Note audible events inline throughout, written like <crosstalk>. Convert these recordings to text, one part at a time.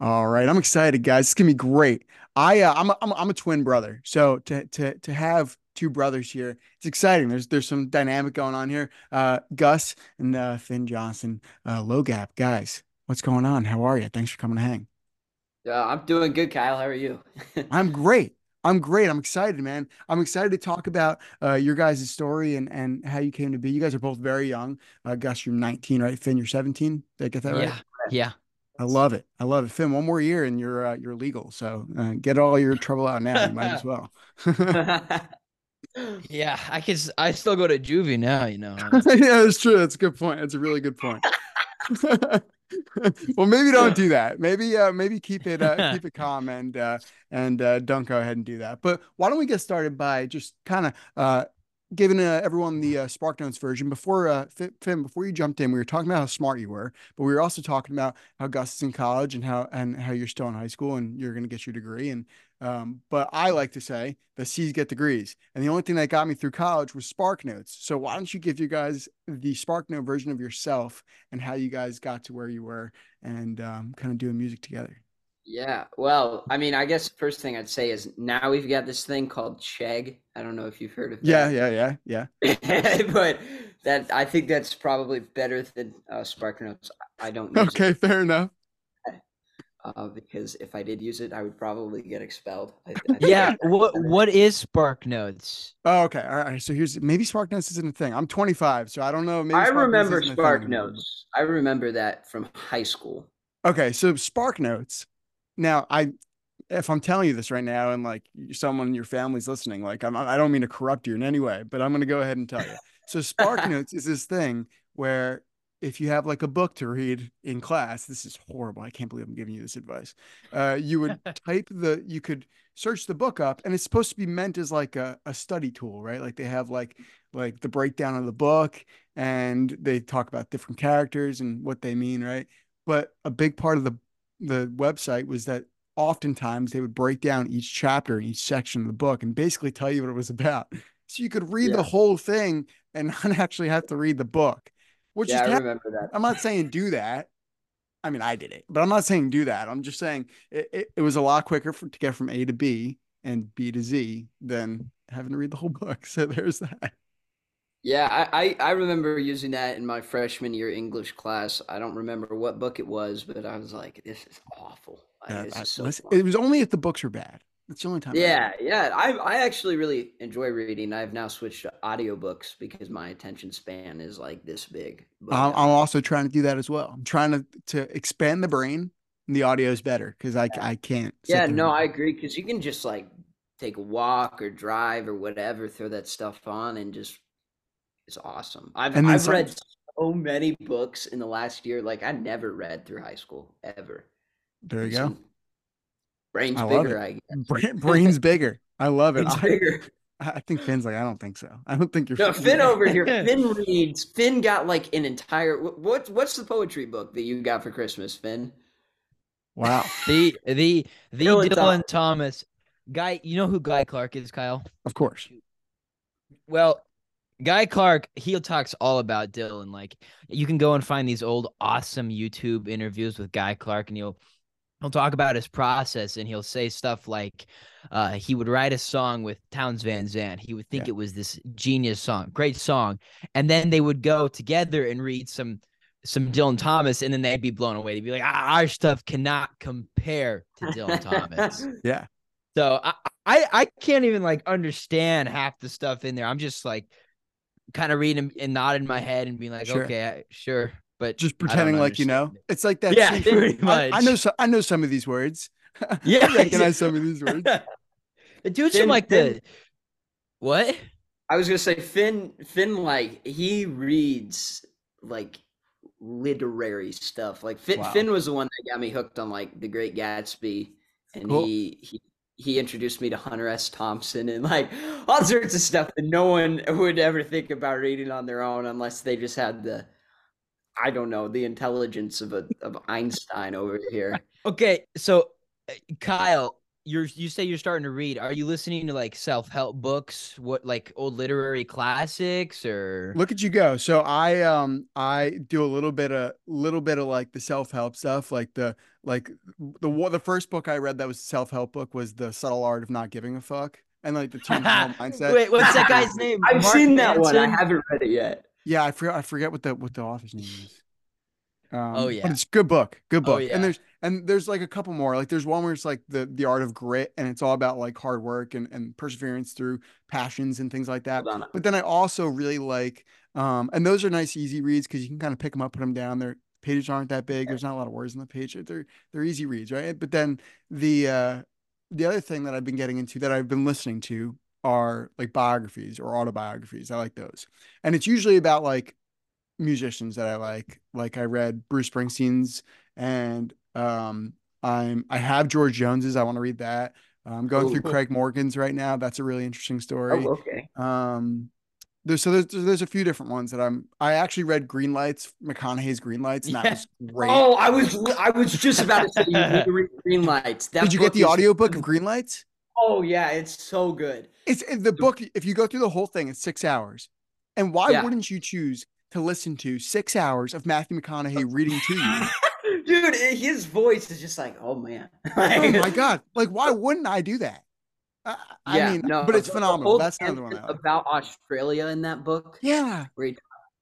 All right, I'm excited, guys. It's gonna be great. I uh, I'm a, I'm a, I'm a twin brother, so to to to have two brothers here, it's exciting. There's there's some dynamic going on here. Uh, Gus and uh, Phin Johnson, uh, Low Gap guys. What's going on? How are you? Thanks for coming to hang. Yeah, I'm doing good, Kyle. How are you? <laughs> I'm great. I'm great. I'm excited, man. I'm excited to talk about uh, your guys' story and and how you came to be. You guys are both very young. Uh, Gus, you're 19, right? Phin, you're 17. Did I get that right? Yeah. Yeah. I love it. I love it. Phin, one more year and you're uh, you're legal. So uh, get all your trouble out now. You might as well. <laughs> Yeah. I can, I still go to juvie now, you know. <laughs> yeah, that's true. That's a good point. That's a really good point. <laughs> <laughs> well, maybe don't do that. Maybe uh maybe keep it uh keep <laughs> it calm and uh and uh don't go ahead and do that. But why don't we get started by just kind of uh giving uh, everyone the uh, Spark Notes version before uh Phin before you jumped in we were talking about how smart you were but we were also talking about how Gus is in college and how and how you're still in high school and you're going to get your degree and um but I like to say the C's get degrees and the only thing that got me through college was Spark Notes. So why don't you give you guys the Spark Note version of yourself and how you guys got to where you were and um, kind of doing music together? Yeah, well, I mean, I guess the first thing I'd say is now we've got this thing called Chegg. I don't know if you've heard of yeah yeah yeah yeah. <laughs> But that I think that's probably better than uh, Spark Notes. I don't <laughs> okay fair enough. it uh, because if I did use it, I would probably get expelled. I, I yeah. What what is Spark Notes? Oh, okay. All right. So here's maybe Spark Notes isn't a thing. I'm 25, so I don't know. Maybe I Spark remember isn't a thing Spark. Notes. I remember that from high school. Okay, so Spark Notes. Now, I if I'm telling you this right now, and like someone in your family's listening, like I'm, I don't mean to corrupt you in any way, but I'm going to go ahead and tell you. So Spark <laughs> Notes is this thing where if you have like a book to read in class, this is horrible. I can't believe I'm giving you this advice. Uh, you would <laughs> type the, you could search the book up, and it's supposed to be meant as like a, a study tool, right? Like they have like like the breakdown of the book, and they talk about different characters and what they mean, right? But a big part of the the website was that oftentimes they would break down each chapter and each section of the book and basically tell you what it was about. So you could read Yeah. the whole thing and not <laughs> actually have to read the book, which yeah, is I remember that. I'm not saying do that. I mean, I did it, but I'm not saying do that. I'm just saying it, it, it was a lot quicker for, to get from A to B and B to Z than having to read the whole book. <laughs> So there's that. Yeah, I, I, I remember using that in my freshman year English class. I don't remember what book it was, but I was like, this is awful. Like, Uh, I- is so listen, it was only if the books were bad. That's the only time. I. Yeah, yeah. I I actually really enjoy reading. I've now switched to audiobooks because my attention span is like this big. But, I'm, I'm also trying to do that as well. I'm trying to to expand the brain. And the audio is better because I I can't. yeah, no, I agree because you can just like take a walk or drive or whatever, throw that stuff on, and just it's awesome. I've I've some- read so many books in the last year. Like I never read through high school ever. There you go. Some- Brain's I love bigger, it. I guess. <laughs> <laughs> Brain's bigger. I love it. Brain's I, bigger. I think Phin's like I don't think so. I don't think you're. No, Phin over here. <laughs> Phin reads. Phin got like an entire. wh- What what's the poetry book that you got for Christmas, Phin? Wow. The the the Dylan Dylan, Thomas guy. You know who Guy Clark is, Kyle? Of course. Well, Guy Clark, he talks all about Dylan. Like you can go and find these old awesome YouTube interviews with Guy Clark, and he'll he'll talk about his process, and he'll say stuff like uh, he would write a song with Townes Van Zandt. He would think Yeah. it was this genius song, great song, and then they would go together and read some some Dylan Thomas, and then they'd be blown away. They'd be like, "Ah, "Our stuff cannot compare to Dylan Thomas." <laughs> Yeah. So I, I I can't even like understand half the stuff in there. I'm just like kind of reading and nodding my head and being like, Sure. okay, I, sure, but Just pretending like you know. it. It's like that. Yeah, scene <laughs> from- pretty I, I know. So, I know some of these words. <laughs> Yeah, I <laughs> recognize some of these words. the dude's Phin- like Phin- the what? I was gonna say Phin. Phin like he reads like literary stuff. Like Phin, Wow. Phin was the one that got me hooked on like The Great Gatsby, and Cool. he he he introduced me to Hunter S. Thompson and like all sorts of stuff that no one would ever think about reading on their own unless they just had the I don't know the intelligence of a of Einstein over here. <laughs> Okay, so uh, Kyle, you're you say you're starting to read. Are you listening to like self help books? What like old literary classics or? Look at you go. So I um I do a little bit of little bit of like the self help stuff, like the like the the first book I read that was self help book was the subtle art of not giving a fuck and like the two <laughs> mindset. Wait, what's that <laughs> guy's name? I've Mark seen that Manson? one. I haven't read it yet. Yeah, I forget I forget what the what the author's name is. Um, oh yeah, but it's good book, good oh, book. Oh, yeah. And there's and there's like a couple more. Like there's one where it's like the the art of grit, and it's all about like hard work and and perseverance through passions and things like that. But then I also really like, um, and those are nice easy reads because you can kind of pick them up, put them down. Their pages aren't that big. There's not a lot of words on the page. They're they're easy reads, right? But then the uh the other thing that I've been getting into that I've been listening to are like biographies or autobiographies. I like those, and it's usually about like musicians that I like. Like I read Bruce Springsteen's and um I'm I have George Jones's. I want to read that. I'm going Ooh. through Craig Morgan's right now. That's a really interesting story. Oh, okay. Um there's so there's there's a few different ones that I'm I actually read Green Lights, McConaughey's Green Lights, and yeah. that was great. Oh, I was I was just about to say you need to read Green Lights. That Did you get the is... audiobook of Green Lights? Oh yeah, it's so good. It's the book, if you go through the whole thing, it's six hours. And why yeah. wouldn't you choose to listen to six hours of Matthew McConaughey <laughs> reading to you. Dude, his voice is just like, oh man. <laughs> oh my god! Like, why wouldn't I do that? I, yeah, I mean, no, but it's phenomenal. That's another one about Australia in that book. Yeah, where he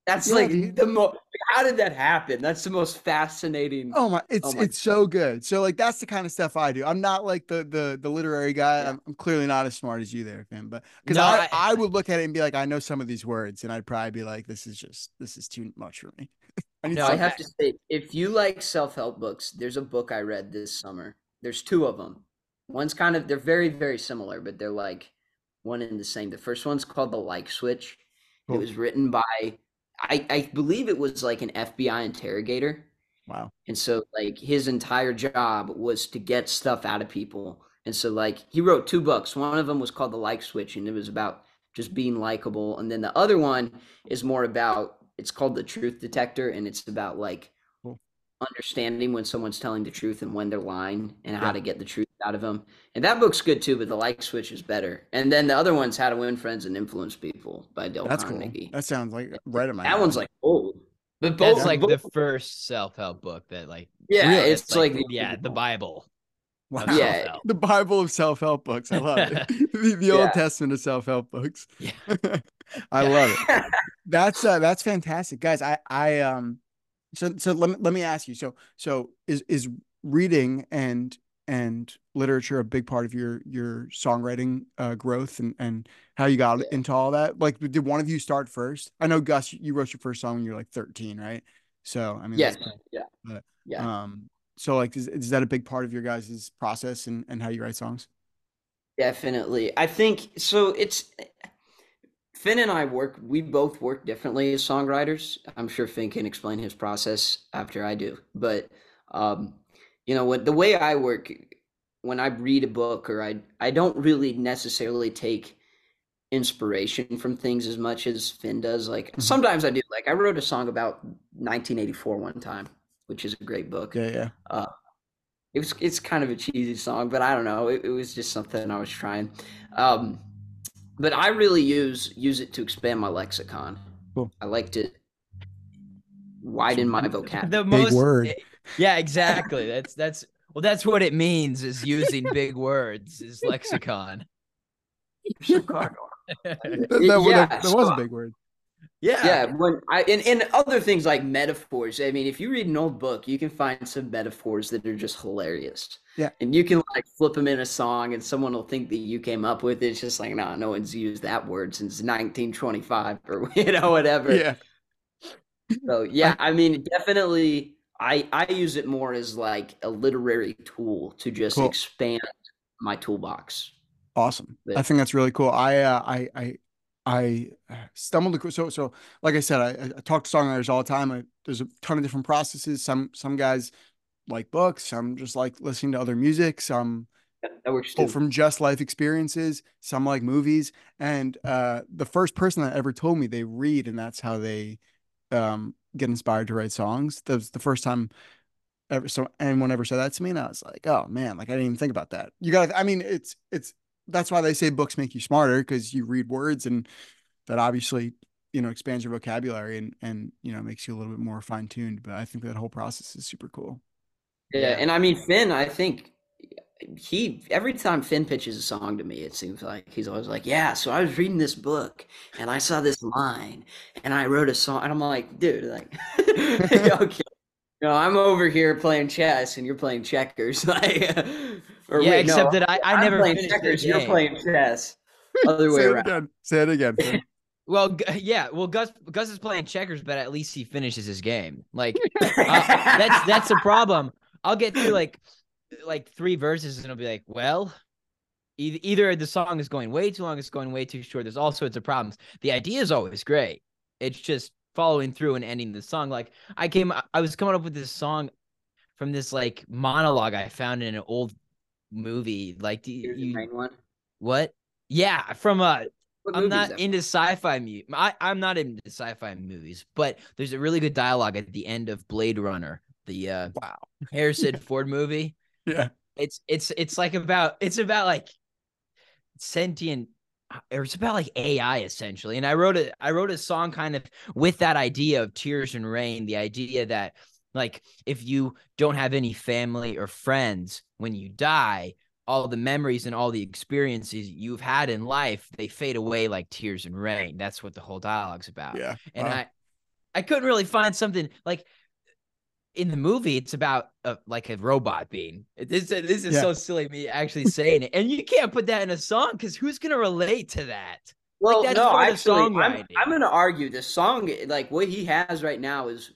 that's yeah, like dude. the most. How did that happen? That's the most fascinating. Oh my! It's oh my it's God. so good. So like that's the kind of stuff I do. I'm not like the the the literary guy. Yeah. I'm, I'm, clearly not as smart as you there, Phin. But because no, I, I, I would look at it and be like, I know some of these words, and I'd probably be like, this is just this is too much for me. <laughs> I no, I have to say, if you like self help books, there's a book I read this summer. There's two of them. One's kind of they're very very similar, but they're like one and the same. The first one's called The Like Switch. Cool. It was written by I, I believe it was like an FBI interrogator. Wow. And so like his entire job was to get stuff out of people. And so like he wrote two books. One of them was called The Like Switch and it was about just being likable. And then the other one is more about it's called The Truth Detector and it's about like understanding when someone's telling the truth and when they're lying and how to get the truth out of them. And that book's good too, but the like switch is better. And then the other one's How to Win Friends and Influence People by Dale That's Carnegie. Cool. That sounds like right in my. That head. one's like old. But both That's like both, the first self help book that like yeah, really, it's, it's like, like, yeah the Bible. Wow. Yeah, the Bible of self help books. I love it. <laughs> the, the yeah. Old Testament of self help books. Yeah, <laughs> I love it. <laughs> That's uh, that's fantastic, guys. I I um so so let me let me ask you. So so is is reading and and literature a big part of your your songwriting uh, growth and and how you got into all that? Like, did one of you start first? I know Gus, you wrote your first song when you were like thirteen, right? So I mean, yes, yeah, but, yeah. Um, so like, is, is that a big part of your guys' process and and how you write songs? Definitely, I think so. It's Phin and I work, we both work differently as songwriters. I'm sure Phin can explain his process after I do. But, um, you know, what the way I work, when I read a book or I, I don't really necessarily take inspiration from things as much as Phin does. Like mm-hmm. sometimes I do. Like I wrote a song about 1984 one time, which is a great book. Yeah, yeah. Uh, it was it's kind of a cheesy song, but I don't know. It, it was just something I was trying. Um, but I really use use it to expand my lexicon. Cool. I like to widen my vocabulary. <laughs> The most, big word. Yeah, exactly. That's that's well, that's what it means is using big words is lexicon. that, <laughs> that, yeah, that, that was a big word. Yeah. Yeah. When I and, and other things like metaphors. I mean, if you read an old book, you can find some metaphors that are just hilarious. Yeah. And you can like flip them in a song and someone will think that you came up with it. It's just like, nah, no one's used that word since 1925 or <laughs> you know, whatever. Yeah. So yeah, I mean, definitely I I use it more as like a literary tool to just cool. expand my toolbox. Awesome. But, I think that's really cool. I uh, I I I stumbled across so so like I said, I, I talk to songwriters all the time. I, there's a ton of different processes. Some some guys like books. Some just like listening to other music. Some that works too. from just life experiences. Some like movies. And uh, the first person that ever told me they read and that's how they um, get inspired to write songs. That was the first time ever so anyone ever said that to me, and I was like, oh man, like I didn't even think about that. You got, I mean, it's it's that's why they say books make you smarter because you read words and that obviously you know expands your vocabulary and and you know makes you a little bit more fine tuned. But I think that whole process is super cool. Yeah, and I mean Phin, I think he every time Phin pitches a song to me, it seems like he's always like, "Yeah, so I was reading this book and I saw this line and I wrote a song." And I'm like, "Dude, like, <laughs> <laughs> okay, no, I'm over here playing chess and you're playing checkers." <laughs> like, or yeah, wait, except no, that I, I never playing checkers. You're playing chess. Other way Say around. It again. Say it again. Well, yeah. Well, Gus Gus is playing checkers, but at least he finishes his game. Like uh, that's that's a problem. I'll get through like like three verses and it'll be like, well, either the song is going way too long, it's going way too short. There's all sorts of problems. The idea is always great. It's just following through and ending the song. Like I came, I was coming up with this song from this like monologue I found in an old movie. Like, do you, one? What? Yeah, from uh I'm not into sci-fi mu- I I'm not into sci-fi movies, but there's a really good dialogue at the end of Blade Runner, the uh wow Harrison <laughs> Ford movie. Yeah. It's it's it's like about it's about like sentient or it's about like AI essentially. And I wrote a I wrote a song kind of with that idea of tears and rain, the idea that like if you don't have any family or friends when you die, all the memories and all the experiences you've had in life, they fade away like tears and rain. That's what the whole dialogue's about. Yeah. And wow. I I couldn't really find something like in the movie, it's about a, like a robot being. This, this is yeah. so silly me actually saying it, and you can't put that in a song because who's gonna relate to that? Well, like, no, actually, I'm, I'm gonna argue the song, like what he has right now, is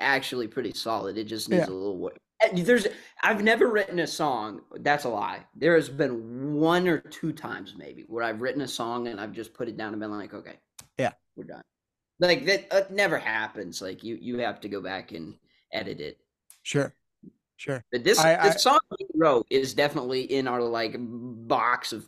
actually pretty solid. It just needs yeah. a little work. Eh, there's, I've never written a song. That's a lie. There has been one or two times maybe where I've written a song and I've just put it down and been like, okay, yeah, we're done. Like that uh, never happens. Like you, you have to go back and edit it. Sure. Sure. But this I, this I, song he wrote is definitely in our like box of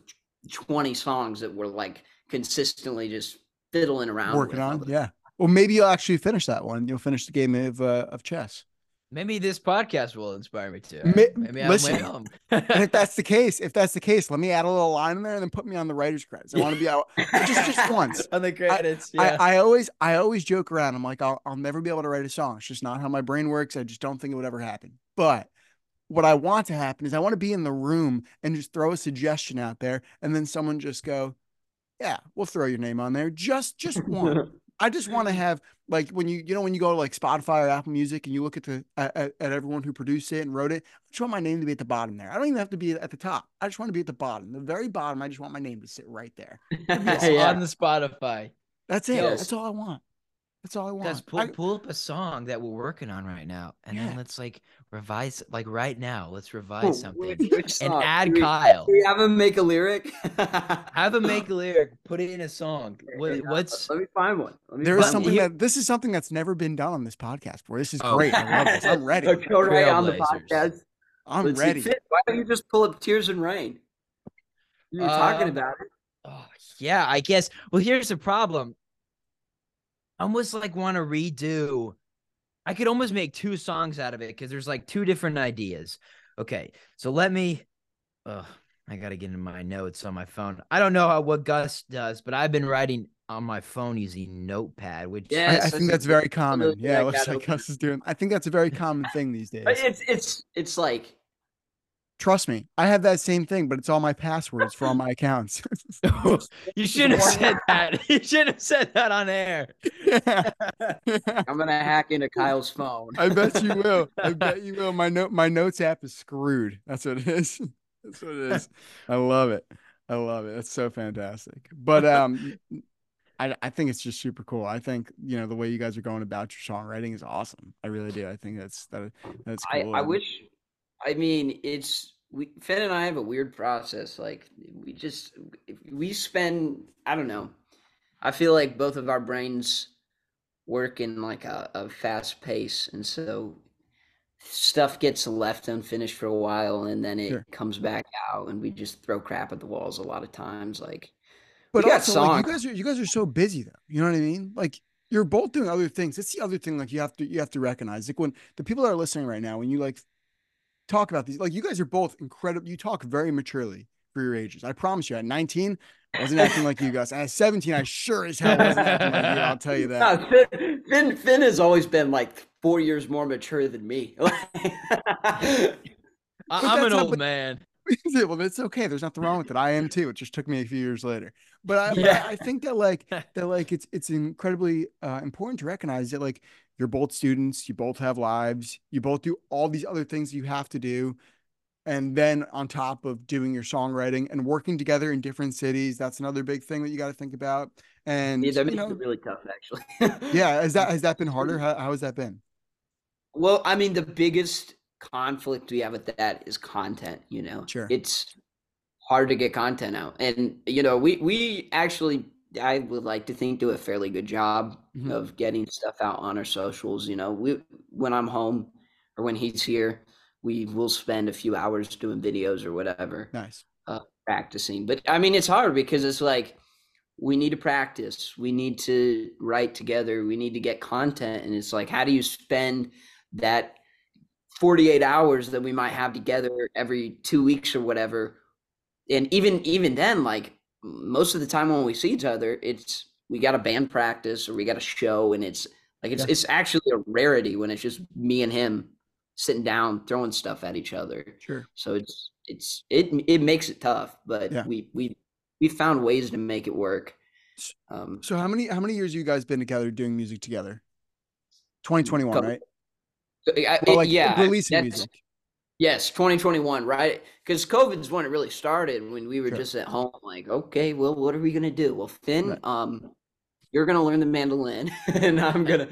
20 songs that we're like consistently just fiddling around working on. Yeah. Well, maybe you'll actually finish that one. You'll finish the game of uh, of chess. Maybe this podcast will inspire me to. Maybe listen, home. <laughs> if that's the <laughs> case, if that's the case, let me add a little line in there and then put me on the writer's credits. I want to be out <laughs> just just once on the credits. I, yeah. I, I, always I always joke around. I'm like, I'll I'll never be able to write a song. It's just not how my brain works. I just don't think it would ever happen. But what I want to happen is I want to be in the room and just throw a suggestion out there, and then someone just go, "Yeah, we'll throw your name on there." Just just one. I just want to have like when you you know when you go to like Spotify or Apple Music and you look at the at, at, everyone who produced it and wrote it. I just want my name to be at the bottom there. I don't even have to be at the top. I just want to be at the bottom, the very bottom. I just want my name to sit right there <laughs> yeah. on the Spotify. That's it. Yes. That's all I want. That's all I want. Let's pull, I, pull up a song that we're working on right now, and yeah. then let's like revise. Like right now, let's revise oh, something <laughs> and add we, Kyle. we have him make a lyric? have him make a lyric. <laughs> Put it in a song. What, what's? Let me find one. Me there find is something one. that this is something that's never been done on this podcast before. This is oh. great. I love this. I'm <laughs> ready. Go right on the podcast. I'm let's ready. See, why don't you just pull up Tears and Rain? You were uh, talking about it. Oh yeah, I guess. Well, here's the problem almost like want to redo. I could almost make two songs out of it because there's like two different ideas. Okay, so let me. Uh, I gotta get in my notes on my phone. I don't know how what Gus does, but I've been writing on my phone using Notepad, which yeah, I, I think that's very common. Yeah, looks like Gus is doing. I think that's a very <laughs> common thing these days. It's it's it's like Trust me, I have that same thing, but it's all my passwords for all my accounts. <laughs> you <laughs> should have said that. <laughs> You should have said that on air. I'm gonna hack into Kyle's phone. I bet you will. I bet you will. My note, my notes app is screwed. That's what it is. That's what it is. I love it. I love it. That's so fantastic. But um, I I think it's just super cool. I think you know the way you guys are going about your songwriting is awesome. I really do. I think that's that that's cool. I, I wish I mean, it's we Phin and I have a weird process. Like we just we spend I don't know. I feel like both of our brains work in like a, a fast pace, and so stuff gets left unfinished for a while, and then it sure. comes back out, and we just throw crap at the walls a lot of times. Like, but also, like, you guys are you guys are so busy though. You know what I mean? Like you're both doing other things. It's the other thing like you have to you have to recognize like when the people that are listening right now, when you like talk about these. Like you guys are both incredible. You talk very maturely for your ages. I promise you. At 19, I wasn't acting like you guys. At 17, I sure as hell wasn't acting like you. I'll tell you that. <laughs> No, Phin, Phin, Phin has always been like four years more mature than me. <laughs> I, I'm an old but- man. <laughs> well, it's okay. There's nothing wrong with it. I am too. It just took me a few years later. But I, Yeah. I, I think that like <laughs> that like it's it's incredibly uh, important to recognize that like you're both students, you both have lives, you both do all these other things you have to do, and then on top of doing your songwriting and working together in different cities, that's another big thing that you got to think about. And yeah, that you makes know, it really tough, actually. yeah, has that has that been <laughs> harder? How, how has that been? Well, I mean, the biggest conflict we have with that is content. You know, Sure. it's hard to get content out, and you know, we we actually, I would like to think, do a fairly good job Mhm. of getting stuff out on our socials. You know, we when I'm home or when he's here, we will spend a few hours doing videos or whatever Nice. practicing. But I mean, it's hard because it's like we need to practice. We need to write together. We need to get content. And it's like, how do you spend that 48 hours that we might have together every two weeks or whatever? And even even then, like most of the time when we see each other, it's we got a band practice or we got a show, and it's like it's Yeah. it's actually a rarity when it's just me and him sitting down throwing stuff at each other. Sure. So it's it's it it makes it tough, but Yeah. we we we found ways to make it work. Um, So how many how many years you guys been together doing music together? 2021, Couple- right? I- Well, like yeah, releasing music. Yes, 2021, right? Because COVID's when it really started. When we were Sure. just at home, like, okay, well, what are we gonna do? Well, Phin, Right. um, you're gonna learn the mandolin, <laughs> and I'm gonna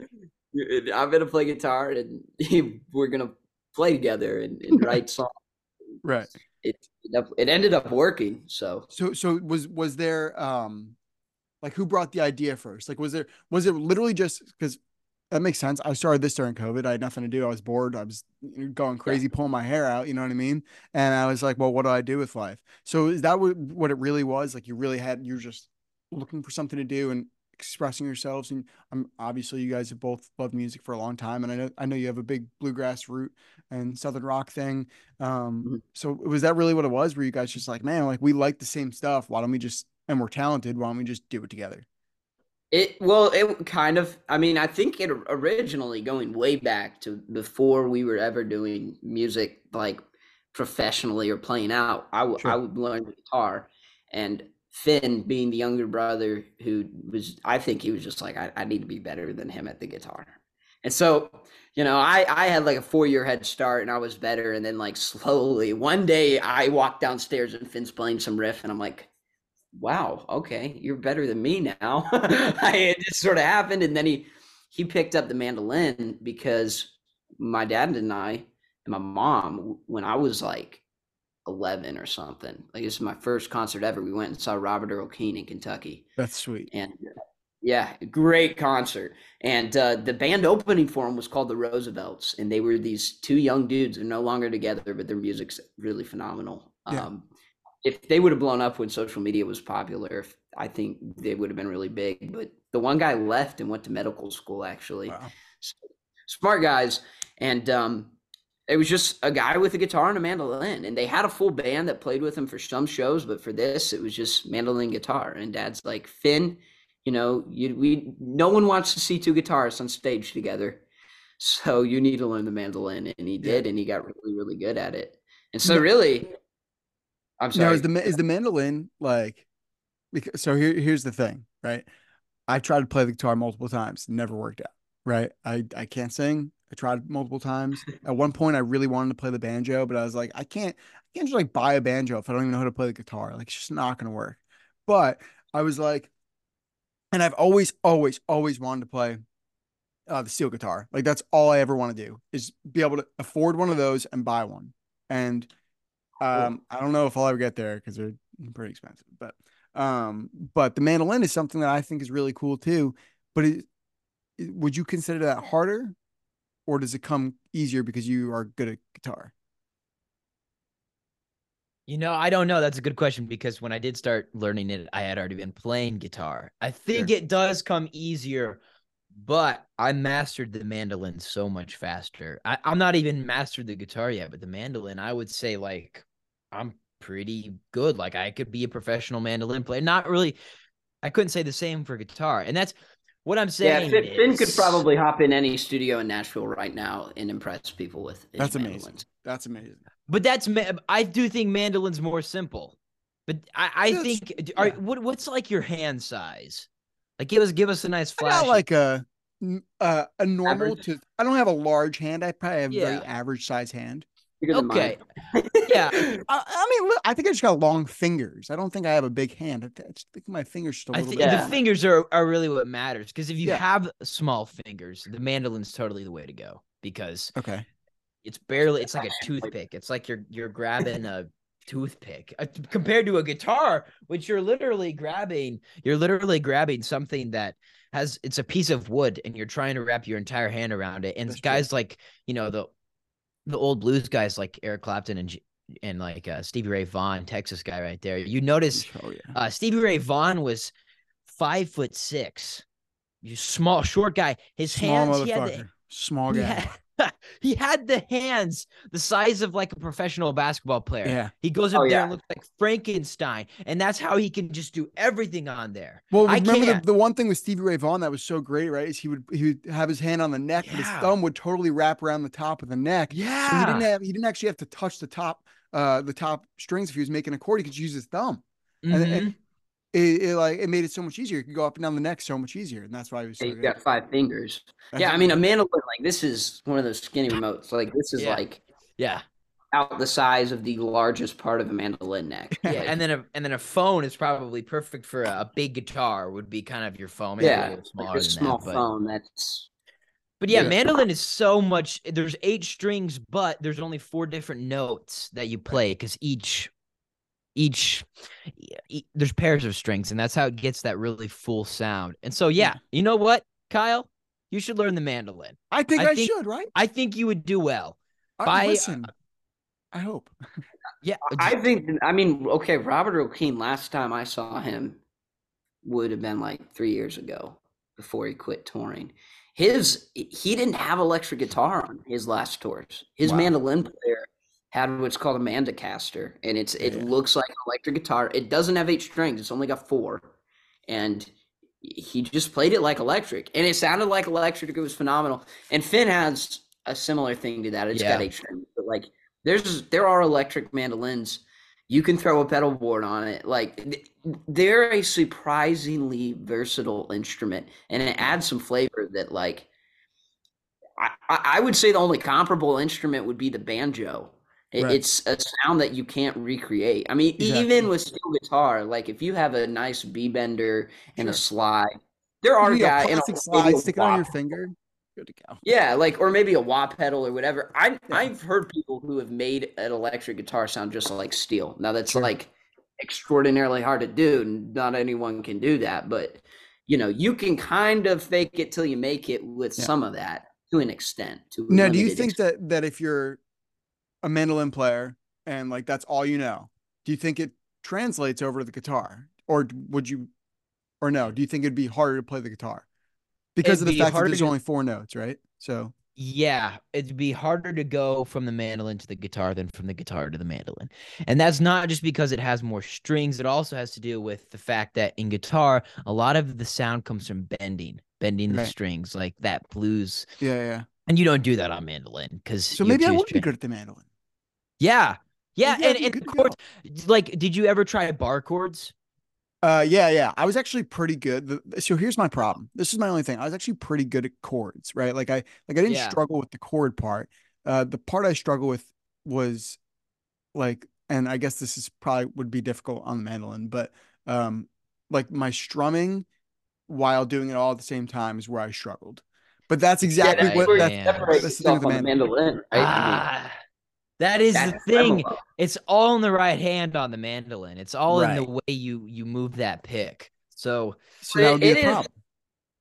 I'm gonna play guitar, and <laughs> we're gonna play together and, and <laughs> write songs. Right. It it it ended up working. So So so was was there um like who brought the idea first? Like was there was it literally just because that makes sense. I started this during COVID. I had nothing to do. I was bored. I was going crazy pulling my hair out, you know what I mean? And I was like, well, what do I do with life? So is that what, what it really was? Like you really had you're just looking for something to do and expressing yourselves and I'm obviously you guys have both loved music for a long time and I know I know you have a big bluegrass root and southern rock thing. Um Mhm. so was that really what it was? Were you guys just like, man, like we like the same stuff. Why don't we just and we're talented, why don't we just do it together? It well, it kind of. I mean, I think it originally going way back to before we were ever doing music like professionally or playing out. I w- I Sure. would learn the guitar, and Phin, being the younger brother, who was, I think he was just like, I, I need to be better than him at the guitar, and so you know, I I had like a four year head start, and I was better, and then like slowly, one day I walked downstairs and Phin's playing some riff, and I'm like wow, okay, you're better than me now. <laughs> It just sort of happened, and then he he picked up the mandolin because my dad and I and my mom, when I was like eleven or something, like this is my first concert ever. We went and saw Robert Earl Keen in Kentucky, That's sweet. and yeah, great concert. And uh, the band opening for him was called the Roosevelts, and they were these two young dudes. They're no longer together, but their music's really phenomenal. Yeah. Um, if they would have blown up when social media was popular, if, I think they would have been really big. But the one guy left and went to medical school, actually. Wow. Smart guys. And um, it was just a guy with a guitar and a mandolin. And they had a full band that played with him for some shows, but for this, it was just mandolin guitar. And dad's like, Phin, you know, you, we no one wants to see two guitarists on stage together. So you need to learn the mandolin. And he did, and he got really, really good at it. And so really, I'm Now sorry. is the is the mandolin like because so here here's the thing, right? I've tried to play the guitar multiple times, never worked out. Right. I, I can't sing. I tried multiple times. At one point I really wanted to play the banjo, but I was like, I can't I can't just like buy a banjo if I don't even know how to play the guitar. Like it's just not gonna work. But I was like, and I've always, always, always wanted to play uh, the steel guitar. Like that's all I ever want to do is be able to afford one of those and buy one. And um, I don't know if I'll ever get there because they're pretty expensive. But um, but the mandolin is something that I think is really cool too. But it, it- would you consider that harder, or does it come easier because you are good at guitar? You know, I don't know. That's a good question because when I did start learning it, I had already been playing guitar. I think Sure. it does come easier, but I mastered the mandolin so much faster. I, I'm not even mastered the guitar yet, but the mandolin, I would say like I'm pretty good. Like I could be a professional mandolin player. Not really. I couldn't say the same for guitar, and that's what I'm saying. Yeah, Phin, Phin could probably hop in any studio in Nashville right now and impress people with. his That's amazing. mandolins. That's amazing. But that's I do think mandolin's more simple. But I, I That's- think are, yeah. what what's like your hand size? Like give us give us a nice I flash. got like a n- uh, a normal Average. to. I don't have a large hand. I probably have a very average size hand. Bigger okay. mine. Yeah. <laughs> I, I mean, look, I think I just got long fingers. I don't think I have a big hand. I I think my fingers just a I little think bit. Yeah. the long. fingers are, are really what matters because if you Yeah. have small fingers, the mandolin's totally the way to go because Okay. it's barely it's like a toothpick. It's like you're you're grabbing a toothpick uh, compared to a guitar, which you're literally grabbing. You're literally grabbing something that has it's a piece of wood, and you're trying to wrap your entire hand around it. And That's true. guys like you know the the old blues guys like Eric Clapton and and like uh, Stevie Ray Vaughan, Texas guy right there. You notice Oh yeah. uh, Stevie Ray Vaughan was five foot six. You small, short guy. His Small hands, he had, the, Small <laughs> he, guy. had, <laughs> he had the hands the size of like a professional basketball player. Yeah. He goes up Oh, there yeah. and looks like Frankenstein, and that's how he can just do everything on there. Well, I remember the, the one thing with Stevie Ray Vaughan that was so great, right? Is he would he would have his hand on the neck, but his thumb would totally wrap around the top of the neck. So he didn't have he didn't actually have to touch the top uh the top strings if he was making a chord. He could use his thumb. and- and- Mhm. It, it like it made it so much easier. He could go up and down the neck so much easier, and that's why he was so He's good. got five fingers. That's yeah. I mean a mandolin like this is one of those skinny remotes. Like this is Yeah. like yeah, out the size of the largest part of a mandolin neck. <laughs> yeah, Like, and then a and then a phone is probably perfect for a, a big guitar. Would be kind of your phone. maybe a yeah, little like a than small that, but- phone. That's But yeah, Yeah. mandolin is so much. There's eight strings, but there's only four different notes that you play because each, each, e- there's pairs of strings, and that's how it gets that really full sound. And so, yeah, hmm. you know what, Kyle, you should learn the mandolin. I think I I, think- should, right? I think you would do well. I, by- listen, uh, I hope. <laughs> Yeah, I think. I mean, okay, Robert Earl Keen. Last time I saw him would have been like three years ago before he quit touring. His he didn't have electric guitar on his last tours. His Wow. mandolin player had what's called a Mandocaster, and it's it Yeah. looks like an electric guitar. It doesn't have eight strings. It's only got four, and he just played it like electric, and it sounded like electric. It was phenomenal. And Finn has a similar thing to that. It's got eight strings, but like there's there are electric mandolins. You can throw a pedal board on it. Like they're a surprisingly versatile instrument, and it adds some flavor that like I I would say the only comparable instrument would be the banjo. Right. It's a sound that you can't recreate. I mean, Exactly. even with steel guitar, like if you have a nice B bender and a slide, there are You need a slide, stick it on your finger. Good to go. yeah, like or maybe a wah pedal or whatever. I Yeah. I've heard people who have made an electric guitar sound just like steel. Now that's Sure. like extraordinarily hard to do, and not anyone can do that. But you know, you can kind of fake it till you make it with Yeah. some of that to an extent. To Now, do you think extent. that that if you're a mandolin player and like that's all you know, do you think it translates over to the guitar, or would you, or no? Do you think it'd be harder to play the guitar because It'd of the fact that there's to- only four notes, right? So Yeah, it'd be harder to go from the mandolin to the guitar than from the guitar to the mandolin. And that's not just because it has more strings, it also has to do with the fact that in guitar, a lot of the sound comes from bending, bending the Right. strings, like that blues. yeah, yeah. And you don't do that on mandolin because So maybe I would be good at the mandolin. Yeah. Yeah, I'd and, and chords, like did you ever try bar chords? Uh, yeah, yeah. I was actually pretty good. The- So here's my problem. This is my only thing. I was actually pretty good at chords, right? Like I, like I didn't Yeah. struggle with the chord part. Uh, the part I struggle with was like, and I guess this is probably would be difficult on the mandolin, but um, like my strumming while doing it all at the same time is where I struggled. But that's exactly that's what that's, separate that's the thing with the on the mandolin. mandolin, right? Ah, that is the thing. tremolo. It's all in the right hand on the mandolin. It's all in the way you you move that pick. So So that would be a it is- problem.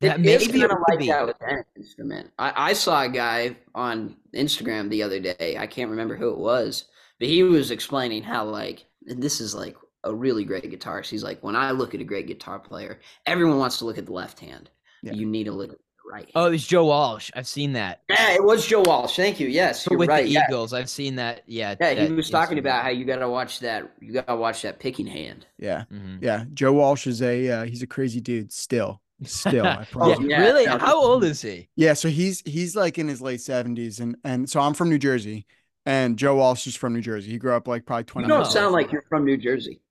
that It is maybe it kind of would like be. that with any instrument. I, I saw a guy on Instagram the other day. I can't remember who it was, but he was explaining how like and this is like a really great guitarist. He's like, when I look at a great guitar player, everyone wants to look at the left hand. Yeah. You need to look at the right. Oh, it was Joe Walsh. I've seen that. Yeah, it was Joe Walsh. Thank you. Yes, you're with right. the yeah. Eagles. I've seen that. Yeah. Yeah, that he was talking Instagram. about how you got to watch that. You got to watch that picking hand. Yeah, Mhm. yeah. Joe Walsh is a uh, he's a crazy dude. Still, still. I <laughs> promise. Oh, yeah. really? How old is he? Yeah, so he's he's like in his late seventies, and and so I'm from New Jersey, and Joe Walsh is from New Jersey. He grew up like probably twenty. You twenty. don't sound like you're from New Jersey.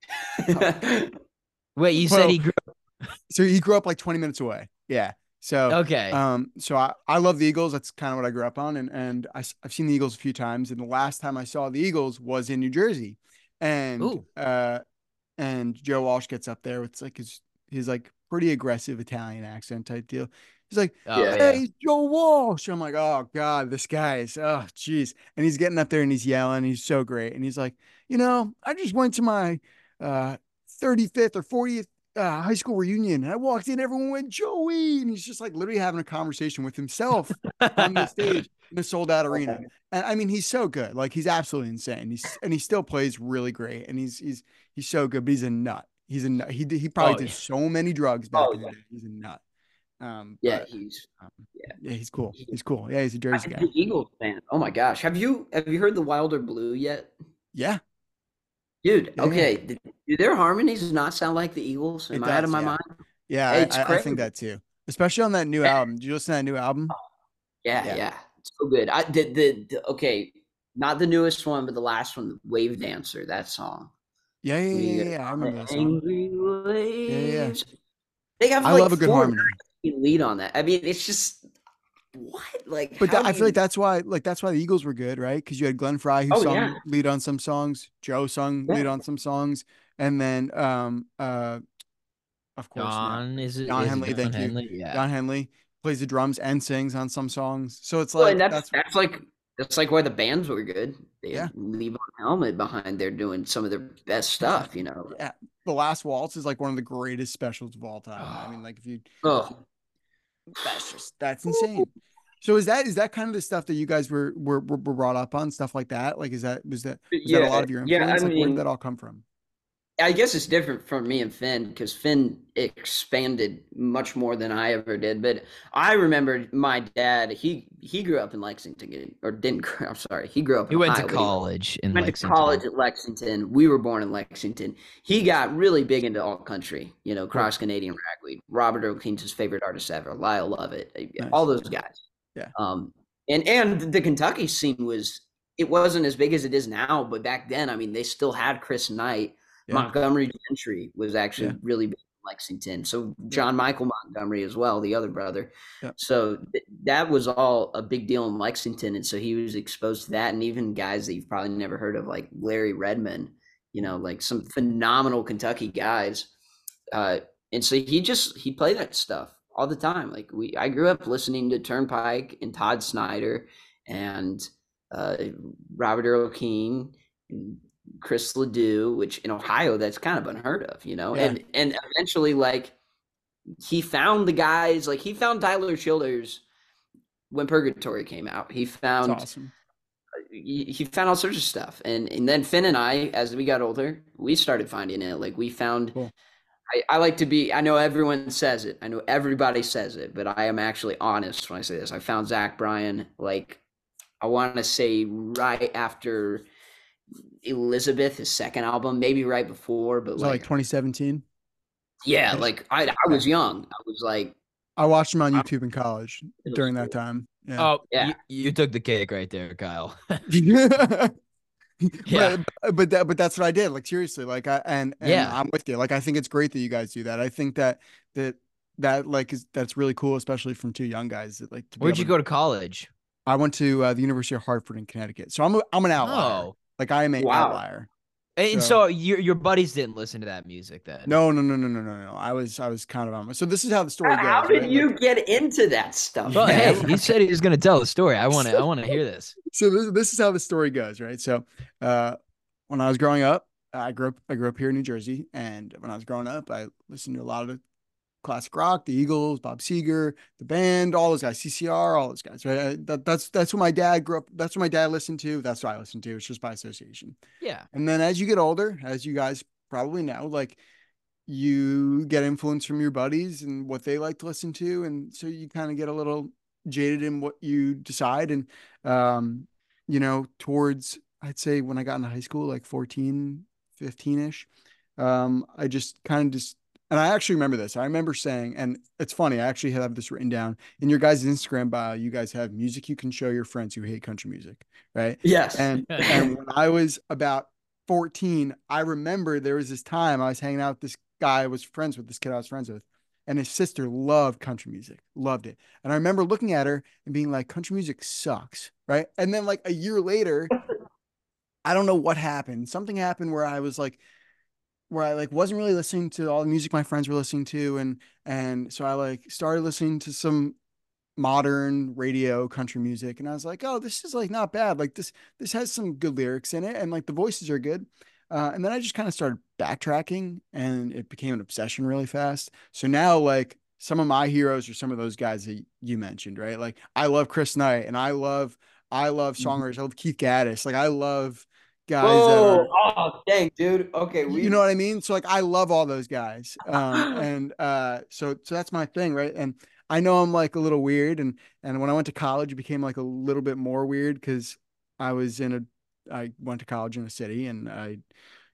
<laughs> Wait, you Well, said he grew Up- <laughs> So he grew up like twenty minutes away. Yeah. So Okay. um, so I I love the Eagles. That's kind of what I grew up on, and and I, have seen the Eagles a few times, and the last time I saw the Eagles was in New Jersey, and Ooh. uh, and Joe Walsh gets up there with like his his like pretty aggressive Italian accent type deal. He's like, oh, yeah. yeah. Joe Walsh. I'm like, oh God, this guy is, oh, jeez. And he's getting up there and he's yelling. He's so great. And he's like, you know, I just went to my uh, 35th or 40th uh, high school reunion. And I walked in, everyone went, Joey. And he's just like literally having a conversation with himself on the stage <laughs> in a sold out arena. And I mean, he's so good. Like he's absolutely insane. He's and he still plays really great. And he's he's he's so good, but he's a nut. He's a nut. He he probably Oh, did yeah. so many drugs back Oh, in the yeah. day. He's a nut. Um, Yeah, but, he's um, yeah. yeah, he's cool. He's cool. Yeah, he's a Jersey guy. Eagles fan. Oh my gosh, have you have you heard the Wilder Blue yet, Yeah, dude? Yeah. Okay, do, their harmonies not sound like the Eagles? Am It I out of my yeah. mind? yeah, It's I, I, think that too. Especially on that new album. Did you listen to that new album? Oh, yeah, Yeah. yeah, so good. I the, the the okay, not the newest one, but the last one, Wave Dancer. That song. Yeah, yeah, We yeah, yeah. I remember that song. Angry yeah. waves. They have I like love a good harmony. lead on that. I mean, it's just what like. But that, I do feel like that's why, like that's why the Eagles were good, right? Because you had Glenn Frey who Oh, sung yeah. lead on some songs, Joe sung lead on some songs, and then um uh, of course, yeah, John is it? John is it Henley, John thank you. Yeah. John Henley plays the drums and sings on some songs. So it's Well, like and that's, that's that's like that's like why the bands were good. They Yeah. had Levon Helm behind They're doing some of their best stuff. You know. yeah. The Last Waltz is like one of the greatest specials of all time. I mean, like if you Oh, that's just that's insane. So is that is that kind of the stuff that you guys were were, were were brought up on stuff like that? Like is that was that was that a lot of your yeah, influence? I like where did that all come from? I guess it's different from me and Phin because Phin expanded much more than I ever did. But I remember my dad. He he grew up in Lexington, or didn't. grow- <laughs> I'm sorry, he grew up. He in went Ohio, to college in went Lexington. to college at Lexington. We were born in Lexington. He got really big into alt country, you know, cross Canadian ragweed. Robert Earl Keen's his favorite artist ever. Lyle Lovett, uh, all those guys. Yeah. Um, and and the Kentucky scene was it wasn't as big as it is now, but back then, I mean, they still had Chris Knight. Yeah. Montgomery Gentry was actually Yeah. really big in Lexington. So John Michael Montgomery as well, the other brother. Yeah. So th- that was all a big deal in Lexington, and so he was exposed to that, and even guys that you've probably never heard of, like Larry Redmond. You know, like some phenomenal Kentucky guys. Uh, and so he just he played that stuff all the time. Like we, I grew up listening to Turnpike and Todd Snider and uh, Robert Earl and Chris Ledoux, which in Ohio that's kind of unheard of, you know. Yeah. And and eventually, like he found the guys, like he found Tyler Childers when Purgatory came out. He found awesome. he, he found all sorts of stuff and and then Phin and i as we got older we started finding it like we found Cool. I, I like to be i know everyone says it i know everybody says it but i am actually honest when i say this i found zach bryan like i want to say right after Elisabeth his second album maybe right before but Was that like like, 2017? yeah like I, I was young i was like I watched him on YouTube in college was during that time. Yeah. Oh, Yeah. you, you took the cake right there, Kyle. <laughs> <laughs> <laughs> <laughs> yeah. Yeah. But, but that but that's what I did. Like seriously, like I and, and Yeah. I'm with you. Like I think it's great that you guys do that. I think that that that like is that's really cool, especially from two young guys. That like Where'd you able go to college? I went to uh, the University of Hartford in Connecticut, so I'm a, I'm an outlier. Oh, Like I am a Wow. outlier. And So- so your your buddies didn't listen to that music then? No, no, no, no, no, no, no. I was I was kind of on. So this is how the story goes. how did right? you Like, get into that stuff Well, hey, <laughs> he said he was going to tell the story. I want to. I want to hear this. so this, this is how the story goes, right? So, uh, when I was growing up, I grew up I grew up here in New Jersey, and when I was growing up, I listened to a lot of classic rock, the Eagles, Bob Seger, the band, all those guys, CCR, all those guys, right? I, that, that's that's what my dad grew up. That's what my dad listened to. That's what I listened to. It's just by association. Yeah. And then as you get older, as you guys probably know, like you get influence from your buddies and what they like to listen to and so you kind of get a little jaded in what you decide and um you know towards i'd say when i got into high school like 14 15ish um i just kind of just and I actually remember this. I remember saying, and it's funny, I actually have this written down in your guys' Instagram bio. You guys have music you can show your friends who hate country music, right? Yes. And and when I was about 14, I remember there was this time I was hanging out with this guy I was friends with, this kid I was friends with, and his sister loved country music, loved it. And I remember looking at her and being like, country music sucks, right? And then like a year later, I don't know what happened. Something happened where I was like, where I like wasn't really listening to all the music my friends were listening to, and and so I like started listening to some modern radio country music, and I was like, oh, this is like not bad. Like this this has some good lyrics in it, and like the voices are good. Uh, and then I just kind of started backtracking and it became an obsession really fast. So now, like, some of my heroes are some of those guys that you mentioned, right? Like, I love Chris Knight and I love, I love Mm-hmm. songwriters. I love Keith Gattis. Like, I love guys that are, Oh, dang, dude. Okay, we. you know what I mean? So, like, I love all those guys. Um, <laughs> and uh, so, so that's my thing, right? And I know I'm like a little weird. And, and when I went to college, it became like a little bit more weird because I was in a, I went to college in a city and I,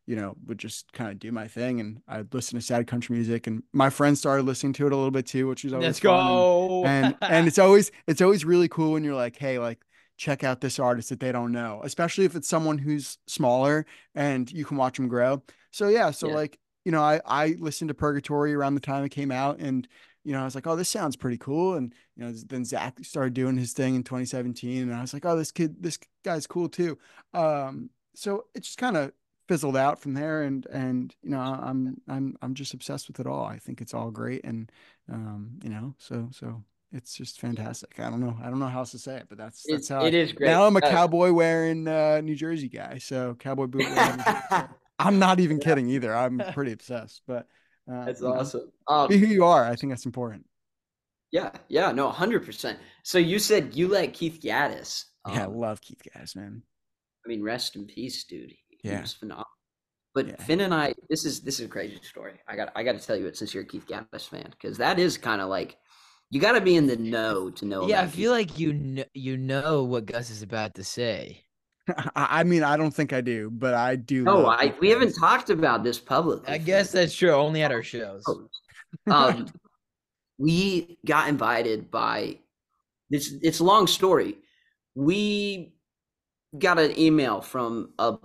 you know, would just kind of do my thing and I'd listen to sad country music and my friends started listening to it a little bit too, which was always Let's fun. go. And, and and <laughs> it's always it's always really cool when you're like, hey, like check out this artist that they don't know, especially if it's someone who's smaller and you can watch them grow. So yeah, so Yeah. like, you know, I I listened to Purgatory around the time it came out and you know, I was like, oh, this sounds pretty cool. And, you know, then Zach started doing his thing in 2017. And I was like, oh, this kid, this guy's cool too. Um, so it just kind of fizzled out from there. And, and, you know, I'm, I'm, I'm just obsessed with it all. I think it's all great. And, um, you know, so, so it's just fantastic. I don't know. I don't know how else to say it, but that's, that's how it I, is great. now I'm a Uh, cowboy wearing, uh, New Jersey guy. So cowboy boot. <laughs> I'm not even kidding either. I'm <laughs> pretty obsessed, but, uh, That's you know, awesome. Um, be who you are. I think that's important. yeah, yeah, no, hundred percent. So you said you like Keith Gattis. Yeah, I Um, love Keith Gattis, man. I mean, rest in peace, dude. He Yeah. was phenomenal. But Yeah. Phin and I, this is this is a crazy story. I got I got to tell you it since you're a Keith Gattis fan, because that is kind of like you got to be in the know to know. yeah, I feel Keith. like you know, you know what Gus is about to say. <laughs> I I mean, I don't think I do, but I do. No, I we haven't talked about this publicly. I guess that's true. Only at our <laughs> shows. um, we got invited by it's it's a long story. We got an email from a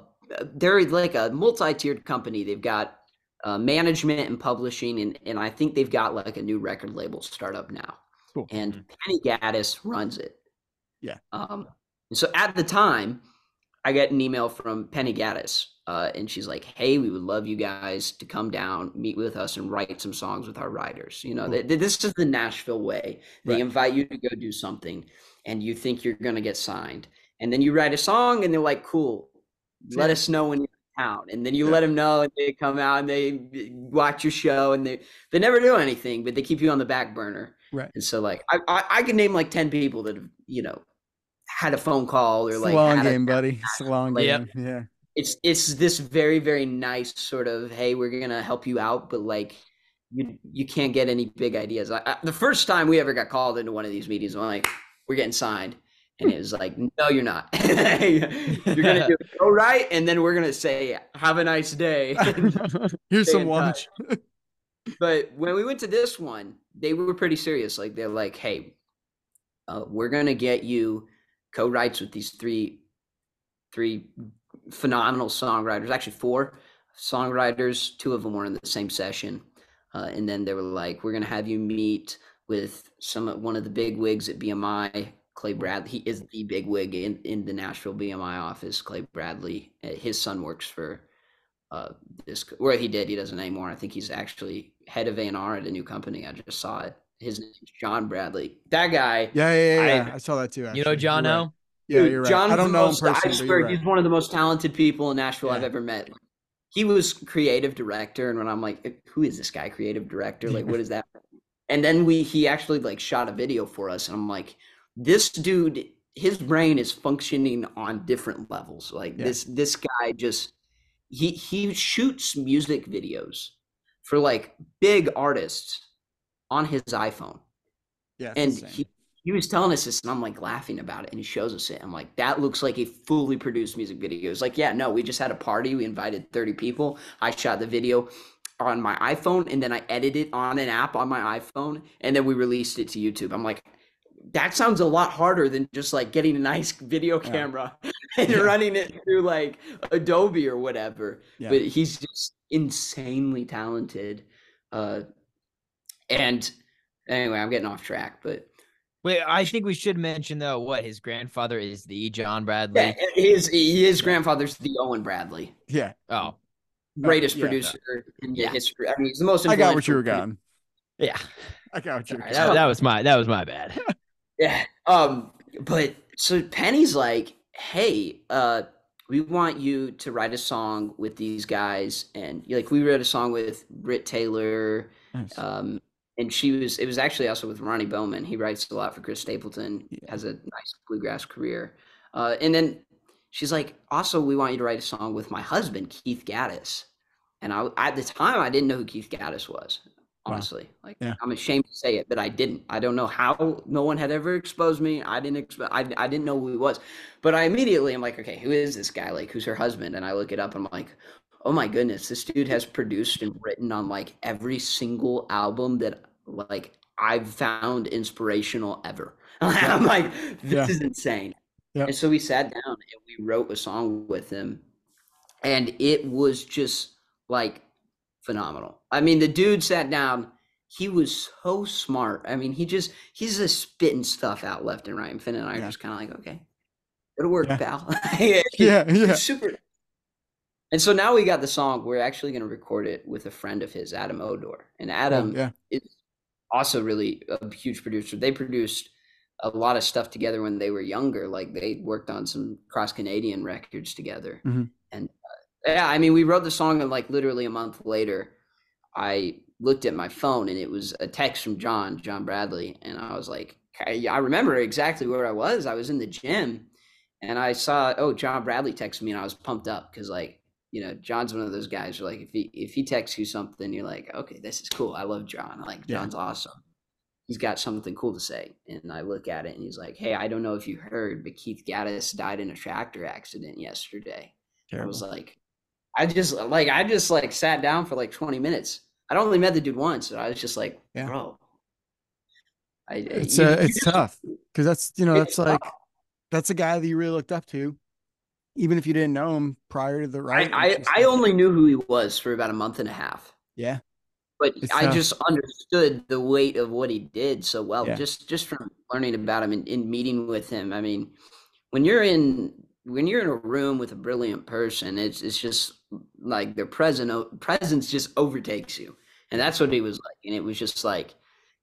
they're like a multi-tiered company. They've got uh, management and publishing, and and I think they've got like a new record label startup now. Cool. And Penny Gattis runs it. Yeah. Um. and So at the time, I get an email from Penny Gattis, uh, and she's like, "Hey, we would love you guys to come down, meet with us, and write some songs with our writers. You know, Cool. th- th- this is the Nashville way. They Right. invite you to go do something, and you think you're gonna get signed, and then you write a song, and they're like, "Cool, let us know when you're town." And then you Yeah. let them know, and they come out and they uh, watch your show, and they they never do anything, but they keep you on the back burner. Right. And so, like, I I, I could name like ten people that have you know had a phone call or It's like a long had a- game, buddy. <laughs> It's a long Like- game. Yeah. it's it's this very very nice sort of hey we're gonna help you out but like you you can't get any big ideas I, I, the first time we ever got called into one of these meetings i'm like we're getting signed and it was like no you're not. <laughs> You're gonna do <laughs> it go right and then we're gonna say have a nice day. <laughs> Here's some lunch. but when we went to this one they were pretty serious. Like they're like hey uh, we're gonna get you co-writes with these three three phenomenal songwriters. Actually four songwriters two of them were in the same session uh, and then they were like we're gonna have you meet with some one of the big wigs at bmi clay bradley he is the big wig in, in the nashville bmi office clay bradley Uh, his son works for uh this where he did he doesn't anymore i think he's actually head of a&r at a new company i just saw it his name's john bradley that guy Yeah, yeah, yeah. yeah. I- I, saw that too. You know. John You're right. O? Yeah, you're right. John's I don't the know him personally, I swear, right. he's one of the most talented people in Nashville I've ever met. He was creative director, and when I'm like, who is this guy? Creative director? Like, what is that? And then we he actually like shot a video for us, and I'm like, this dude, his brain is functioning on different levels. Like Yeah. this this guy just he he shoots music videos for like big artists on his iPhone. Yeah. and insane. he, he was telling us this and I'm like laughing about it and he shows us it. I'm like, that looks like a fully produced music video. Was like, yeah, no, we just had a party. We invited 30 people. I shot the video on my iPhone and then I edited it on an app on my iPhone and then we released it to YouTube. I'm like, that sounds a lot harder than just like getting a nice <laughs> video Yeah. camera <laughs> and Yeah. running it through like Adobe or whatever. Yeah. But he's just insanely talented. Uh, and anyway, I'm getting off track, but Wait, I think we should mention though what his grandfather is the John Bradley. yeah, his his grandfather's the Owen Bradley, yeah. Oh, greatest yeah, producer in the Yeah. history. I mean, he's the most. I got what you were going. yeah. I got what you going. that, that was my that was my bad. <laughs> Yeah. <laughs> Um. But so Penny's like, hey, uh, we want you to write a song with these guys, and like we wrote a song with Brit Taylor, Nice. um, and she was. It was actually also with Ronnie Bowman. He writes a lot for Chris Stapleton. Yeah. Has a nice bluegrass career. Uh, and then she's like, also, we want you to write a song with my husband, Keith Gattis. And I, at the time, I didn't know who Keith Gattis was. Wow. Honestly, like Yeah. I'm ashamed to say it, but I didn't. I don't know how. No one had ever exposed me. I didn't. Exp- I I didn't know who he was. But I immediately I'm like, okay, who is this guy? Like, who's her husband? And I look it up. And I'm like, oh my goodness, this dude has produced and written on like every single album that like I've found inspirational ever. <laughs> And I'm like, this Yeah. is insane. Yeah. And so we sat down and we wrote a song with him, and it was just like phenomenal. I mean, the dude sat down. He was so smart. I mean, he just he's just spitting stuff out left and right. And Phin and I are just kind of like, okay, it'll work, Yeah. pal. <laughs> <laughs> Yeah, yeah. Super. And so now we got the song. We're actually going to record it with a friend of his, Adam Odor. And Oh, Adam yeah. is also really a huge producer. They produced a lot of stuff together when they were younger. Like they worked on some cross Canadian records together. Mhm. And uh, yeah, I mean, we wrote the song and like literally a month later, I looked at my phone and it was a text from John, John Bradley. And I was like, I, I remember exactly where I was. I was in the gym and I saw, oh, John Bradley texted me and I was pumped up because like, you know, John's one of those guys who like if he if he texts you something, you're like, okay, this is cool. I love John. Like Yeah. John's awesome. He's got something cool to say. And I look at it and he's like, Hey, I don't know if you heard, but Keith Gattis died in a tractor accident yesterday. I was like, I just like I just like sat down for like 20 minutes. I'd only met the dude once, and I was just like, Yeah. bro. I, It's you- uh, it's tough because that's you know that's like tough. <laughs> that's a guy that you really looked up to, even if you didn't know him prior to the I, right. I, I only knew who he was for about a month and a half. yeah but It's I tough. just understood the weight of what he did so well Yeah. just just from learning about him and in meeting with him. I mean, when you're in when you're in a room with a brilliant person, it's it's just like their present presence just overtakes you, and that's what he was like. And it was just like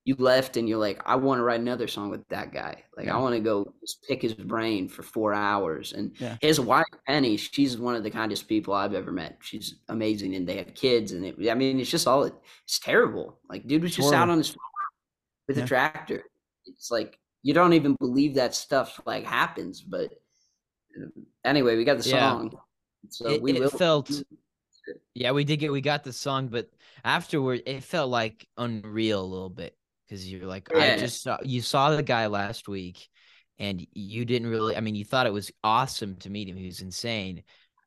you left and you're like, I want to write another song with that guy. Like Yeah. I want to go just pick his brain for four hours. And Yeah. his wife Penny, she's one of the kindest people I've ever met. She's amazing, and they have kids. And it, I mean, it's just all it's terrible. Like dude was It's just out on his farm with Yeah. a tractor. It's like you don't even believe that stuff like happens. But anyway, we got the Yeah. song. So It- we it felt- Yeah, we did get we got the song, but afterward it felt like unreal a little bit because you're like, I just saw you saw the guy last week, and you didn't really. I mean, you thought it was awesome to meet him. He was insane,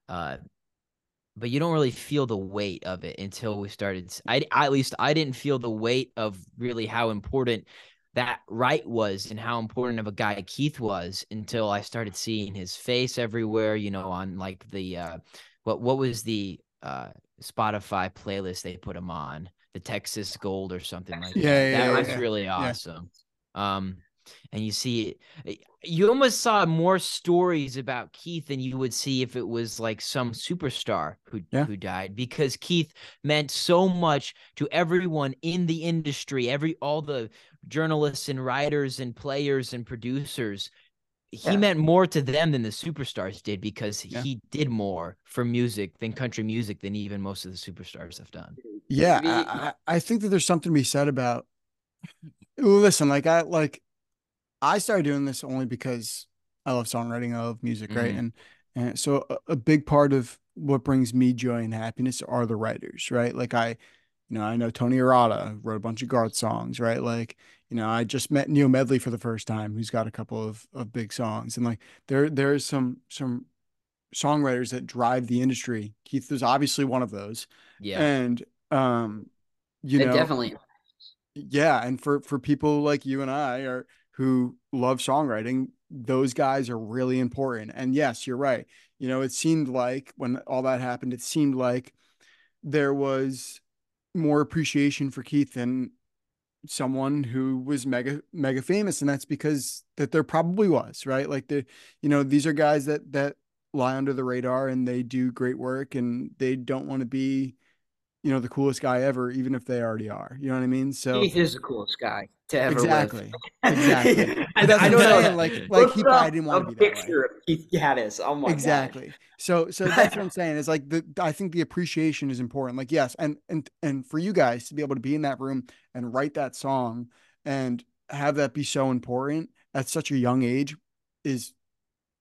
uh, but you don't really feel the weight of it until we started. s- I at least I didn't feel the weight of really how important that right was and how important of a guy Keith was until I started seeing his face everywhere. You know, on like the uh, what what was the uh Spotify playlist they put him on, the Texas Gold or something like Yeah, that. yeah, that yeah, was yeah. really awesome. Um, and you see you almost saw more stories about Keith than you would see if it was like some superstar who Yeah. who died because Keith meant so much to everyone in the industry, every all the journalists and writers and players and producers he Yeah. meant more to them than the superstars did because Yeah. he did more for music than country music than even most of the superstars have done. Yeah, Maybe- I, I I think that there's something to be said about. Listen, like I like, I started doing this only because I love songwriting, I love music, right? Mhm. And and so a, a big part of what brings me joy and happiness are the writers, right? Like I, You know, I know Tony Arata wrote a bunch of Garth songs, right? Like, you know, I just met Neil Medley for the first time, who's got a couple of of big songs, and like there there's some some songwriters that drive the industry. Keith was obviously one of those. Yeah. And um, you It know, definitely. yeah, and for for people like you and I are who love songwriting, those guys are really important. And yes, you're right. You know, it seemed like when all that happened, it seemed like there was more appreciation for Keith than someone who was mega mega famous and that's because that there probably was right? Like the you know these are guys that that lie under the radar and they do great work and they don't want to be you know the coolest guy ever even if they already are you know what i mean? So Keith is the coolest guy to ever exactly live. exactly <laughs> I, But that's I what don't I'm know. saying, like like Look he probably didn't want to be that way picture of Keith Gattis. Oh my gosh. exactly so so that's what i'm saying is like the i think the appreciation is important like yes and and and for you guys to be able to be in that room and write that song and have that be so important at such a young age is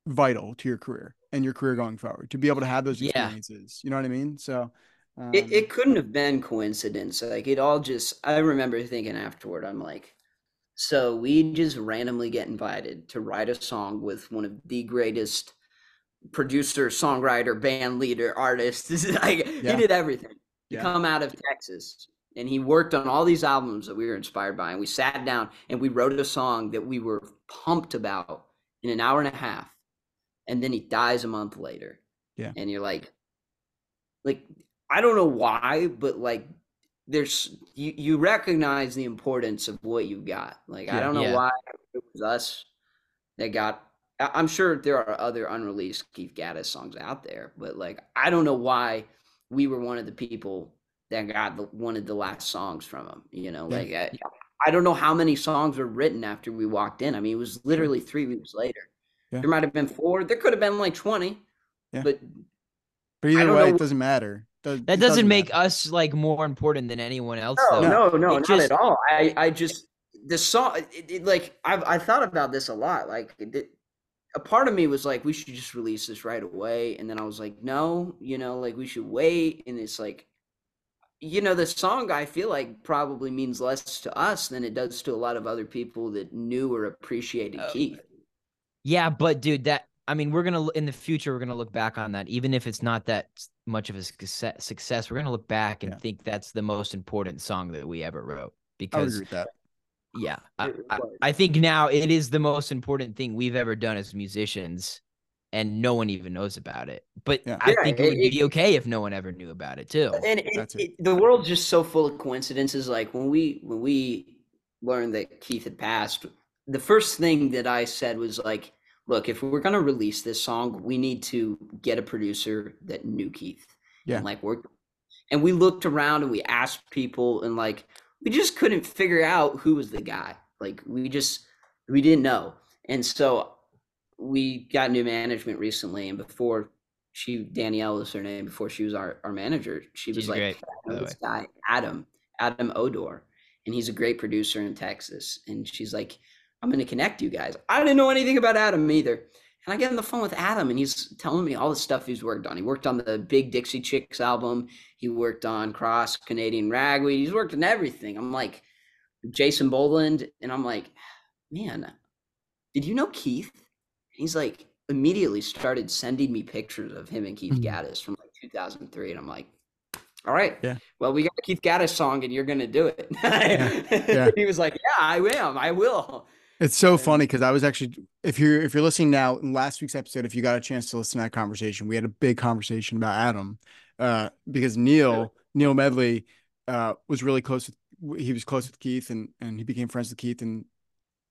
vital to your career and your career going forward to be able to have those Yeah. experiences you know what i mean so um, It, it couldn't have been coincidence. Like it all just. I remember thinking afterward. I'm like, so we just randomly get invited to write a song with one of the greatest producer, songwriter, band leader, artist. <laughs> Like Yeah. he did everything. He Yeah. come out of Texas and he worked on all these albums that we were inspired by. And we sat down and we wrote a song that we were pumped about in an hour and a half. And then he dies a month later. Yeah. And you're like, like I don't know why, but like there's you you recognize the importance of what you've got. Like I don't know Yeah. why it was us that got. I'm sure there are other unreleased Keith Gattis songs out there, but like I don't know why we were one of the people that got the, one of the last songs from him. You know, Yeah. like I, I don't know how many songs were written after we walked in. I mean, it was literally three weeks later. Yeah. There might have been four. There could have been like twenty. Yeah. But but either way know it doesn't matter Does- That it doesn't make matter. us like more important than anyone else, No, though. no, no, It not just- at all. I, I just the song. It, it, like I've I thought about this a lot. Like it, it- a part of me was like, we should just release this right away, and then I was like, no, you know, like we should wait. And it's like, you know, the song I feel like probably means less to us than it does to a lot of other people that knew or appreciated Oh, Keith. Yeah, but dude, that I mean, we're gonna in the future we're gonna look back on that, even if it's not that much of a success. Success, we're gonna look back and Yeah. think that's the most important song that we ever wrote. I Because agree with that. yeah, I, I. I think now it is the most important thing we've ever done as musicians, and no one even knows about it. But Yeah. I Yeah, think it it- would it- be okay if no one ever knew about it too. and it, it. it, the world's just so full of coincidences like when we when we learned that keith had passed the first thing that i said was like look if we're going to release this song we need to get a producer that knew keith Yeah. and like worked and we looked around and we asked people and like we just couldn't figure out who was the guy like we just we didn't know and so we got new management recently and before she Danielle is her name before she was our, our manager. She was She's like, great, "I by know the this guy, Adam, Adam Odor, and he's a great producer in Texas. And she's like, I'm gonna connect you guys. I didn't know anything about Adam either. And I get on the phone with Adam and he's telling me all the stuff he's worked on. He worked on the Big Dixie Chicks album, he worked on Cross Canadian Ragweed, he's worked on everything. I'm like, Jason Boland, and I'm like, man, did you know Keith? He's like immediately started sending me pictures of him and Keith Mhm. Gattis from like 2003, and I'm like, all right, Yeah. well, we got a Keith Gattis song, and you're gonna do it. Yeah. <laughs> he was like, yeah, I am, I will. It's so And- funny because I was actually, if you're if you're listening now, in last week's episode, if you got a chance to listen to that conversation, we had a big conversation about Adam, uh, because Neil Neil Medley, uh, was really close with he was close with Keith and and he became friends with Keith and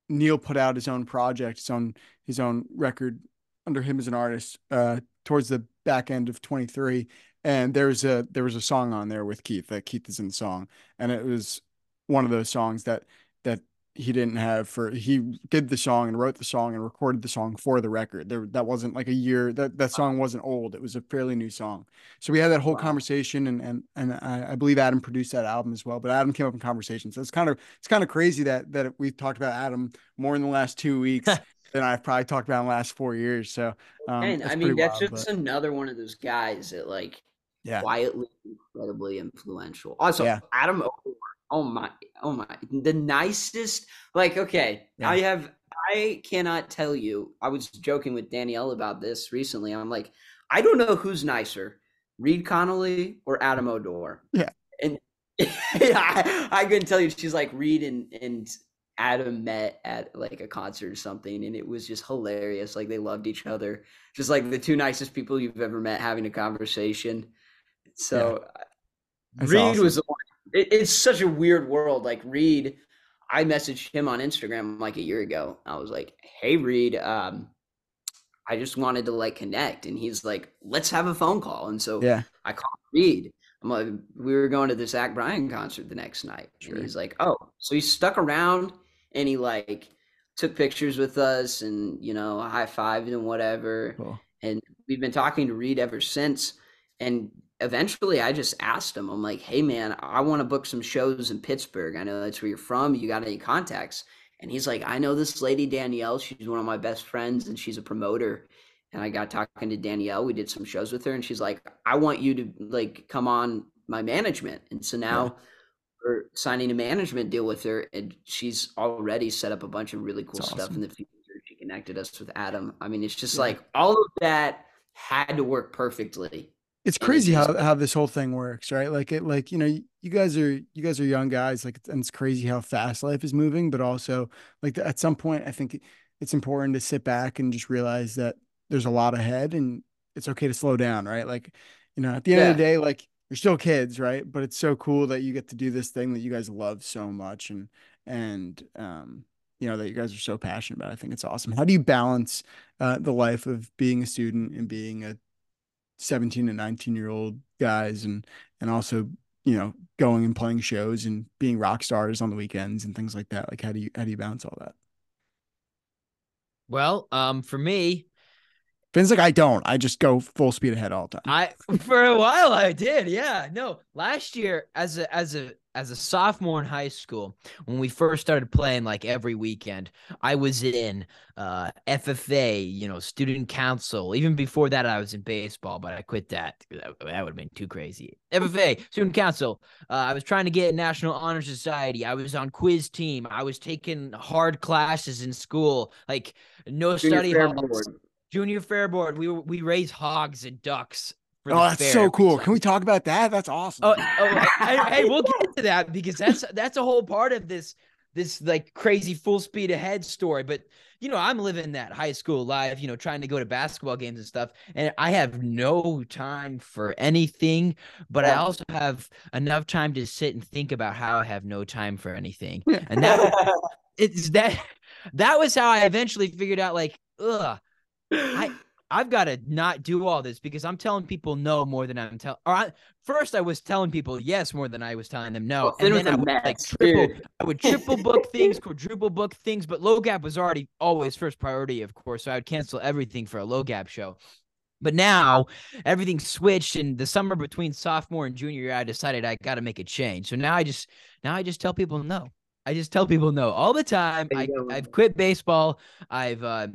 Neil put out his own project, his own his own record under him as an artist, uh, towards the back end of 23, and there was a there was a song on there with Keith that Keith is in the song, and it was one of those songs that that he didn't have for he did the song and wrote the song and recorded the song for the record. There that wasn't like a year that that song wasn't old. It was a fairly new song. So we had that whole Wow. conversation and and and I, I believe Adam produced that album as well. But Adam came up in conversation. So it's kind of it's kind of crazy that that we've talked about Adam more in the last two weeks <laughs> than I've probably talked about in the last four years. So um, and I mean, that's wild, just but- another one of those guys that like Yeah. quietly incredibly influential. Also, Yeah. Adam oh my, oh my, the nicest. Like, okay, Yeah. I have, I cannot tell you. I was joking with Danielle about this recently. I'm like, I don't know who's nicer, Reed Connolly or Adam Odor. Yeah. and <laughs> I, I couldn't tell you. She's like Reed and and Adam met at like a concert or something, and it was just hilarious. Like they loved each other, just like the two nicest people you've ever met having a conversation. So uh, That's Reed awesome. was the one. It, it's such a weird world. Like Reed, I messaged him on Instagram like a year ago. I was like, "Hey Reed, um, I just wanted to like connect," and he's like, "Let's have a phone call." And so Yeah. I called Reed. I'm like, we were going to the Zach Bryan concert the next night. Sure. And he's like, oh, so he stuck around and he like took pictures with us and, you know, high fived and whatever. Cool. And we've been talking to Reed ever since. And eventually I just asked him, I'm like, hey, man, I want to book some shows in Pittsburgh. I know that's where you're from. You got any contacts? And he's like, I know this lady, Danielle. She's one of my best friends and she's a promoter and I got talking to Danielle. We did some shows with her, and she's like, "I want you to like come on my management." And so now Yeah. we're signing a management deal with her, and she's already set up a bunch of really cool That's stuff awesome. in the future. She connected us with Adam. I mean, it's just Yeah. like all of that had to work perfectly. It's crazy how, how this whole thing works right? Like it like you know you guys are you guys are young guys like and it's crazy how fast life is moving but also like at some point i think it's important to sit back and just realize that there's a lot ahead and it's okay to slow down right? Like you know at the end of the day like you're still kids right? But it's so cool that you get to do this thing that you guys love so much and and um you know that you guys are so passionate about. I think it's awesome. How do you balance uh, the life of being a student and being a 17 and 19 year old guys and and also you know going and playing shows and being rock stars on the weekends and things like that like how do you how do you balance all that Well, um, for me, Phin's like i don't i just go full speed ahead all the time I <laughs> for a while I did. Yeah. No, last year as a as a as a sophomore in high school, when we first started playing like every weekend, I was in uh FFA, you know, student council. Even before that I was in baseball, but I quit that. That, would have been too crazy. FFA, student council. Uh, I was trying to get National Honor Society. I was on quiz team. I was taking hard classes in school, like no Junior study halls. Board. Junior Fair Board. We we raise hogs and ducks. For oh the that's fair so cool can we talk about that that's awesome Oh, oh, oh hey, hey, we'll <laughs> get to that because that's that's a whole part of this this like crazy full speed ahead story. But you know, I'm living that high school life, you know, trying to go to basketball games and stuff, and I have no time for anything. But I also have enough time to sit and think about how I have no time for anything, and that <laughs> it's that that was how I eventually figured out like, ugh. I I've got to not do all this because I'm telling people no more than I'm telling. Or I, first, I was telling people yes more than I was telling them no, Well, and then I would like triple. dude. I would triple book things, <laughs> quadruple book things, but low gap was already always first priority, of course. So I would cancel everything for a low gap show. But now everything switched and the summer between sophomore and junior year. I decided I got to make a change. So now I just now I just tell people no. I just tell people no all the time. I, I've quit baseball. I've uh,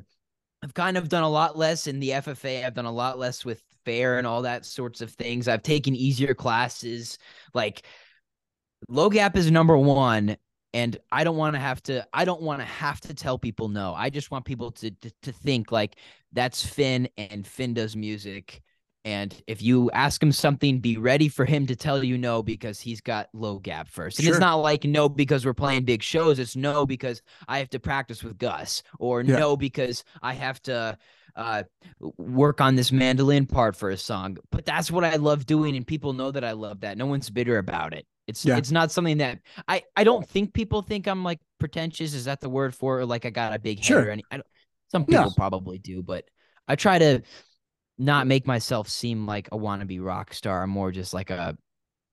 I've kind of done a lot less in the FFA. I've done a lot less with fair and all that sorts of things. I've taken easier classes. Like low gap is number one. And I don't want to have to, I don't want to have to tell people no. I just want people to, to to think like that's Phin and Phin does music. And if you ask him something, be ready for him to tell you no because he's got low gap first. And Sure. it's not like no because we're playing big shows. It's no because I have to practice with Gus, or Yeah. no because I have to uh work on this mandolin part for a song. But that's what I love doing, and people know that I love that. No one's bitter about it. It's Yeah. it's not something that I I don't think people think I'm like pretentious. Is that the word for it? Or like I got a big head Sure. or any? I don't, some people probably do, but I try to not make myself seem like a wannabe rock star. I'm more just like a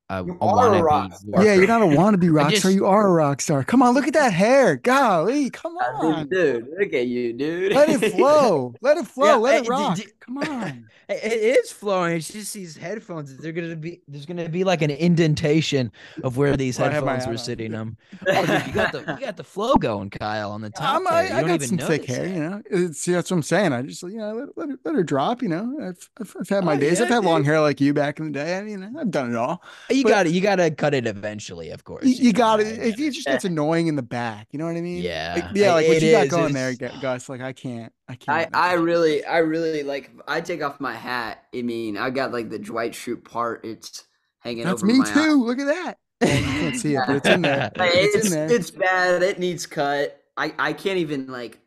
a, You a are a wannabe rock star. Yeah, you're not a <laughs> wannabe rock just- star. You are a rock star. Come on, look at that hair. Golly, come I mean, on. dude, look at you, dude. Let it <laughs> flow. Let it flow. Yeah, Let eh, it rock. d- Come on. <laughs> It it is flowing. It's just these headphones. They're gonna be. There's gonna be like an indentation of where these Well, I have my headphones were sitting. Um, oh, dude, you got the you got the flow going, Kyle, on the top. I'm, there. I, You I don't got even some thick notice hair, that. you know. It's, see, that's what I'm saying. I just, you know, let, let, her, let her drop. You know, I've, I've, I've had my Oh, days. I've yeah, had long hair like you back in the day. I, mean, I've done it all. You But- got to You got to cut it eventually, of course. You, you got know, it. It, it just gets <laughs> annoying in the back. You know what I mean? Yeah, Like, yeah. I- Like what it you got going there, Gus. Like I can't. I I, can't. I can't. really, I really like. I take off my hat. I mean, I got like the Dwight Schrute part. It's hanging That's over me my eye. too. Look at that. <laughs> <laughs> Well, you can't see it, but it's in there. It's, it's in there. it's bad. It needs cut. I I can't even like.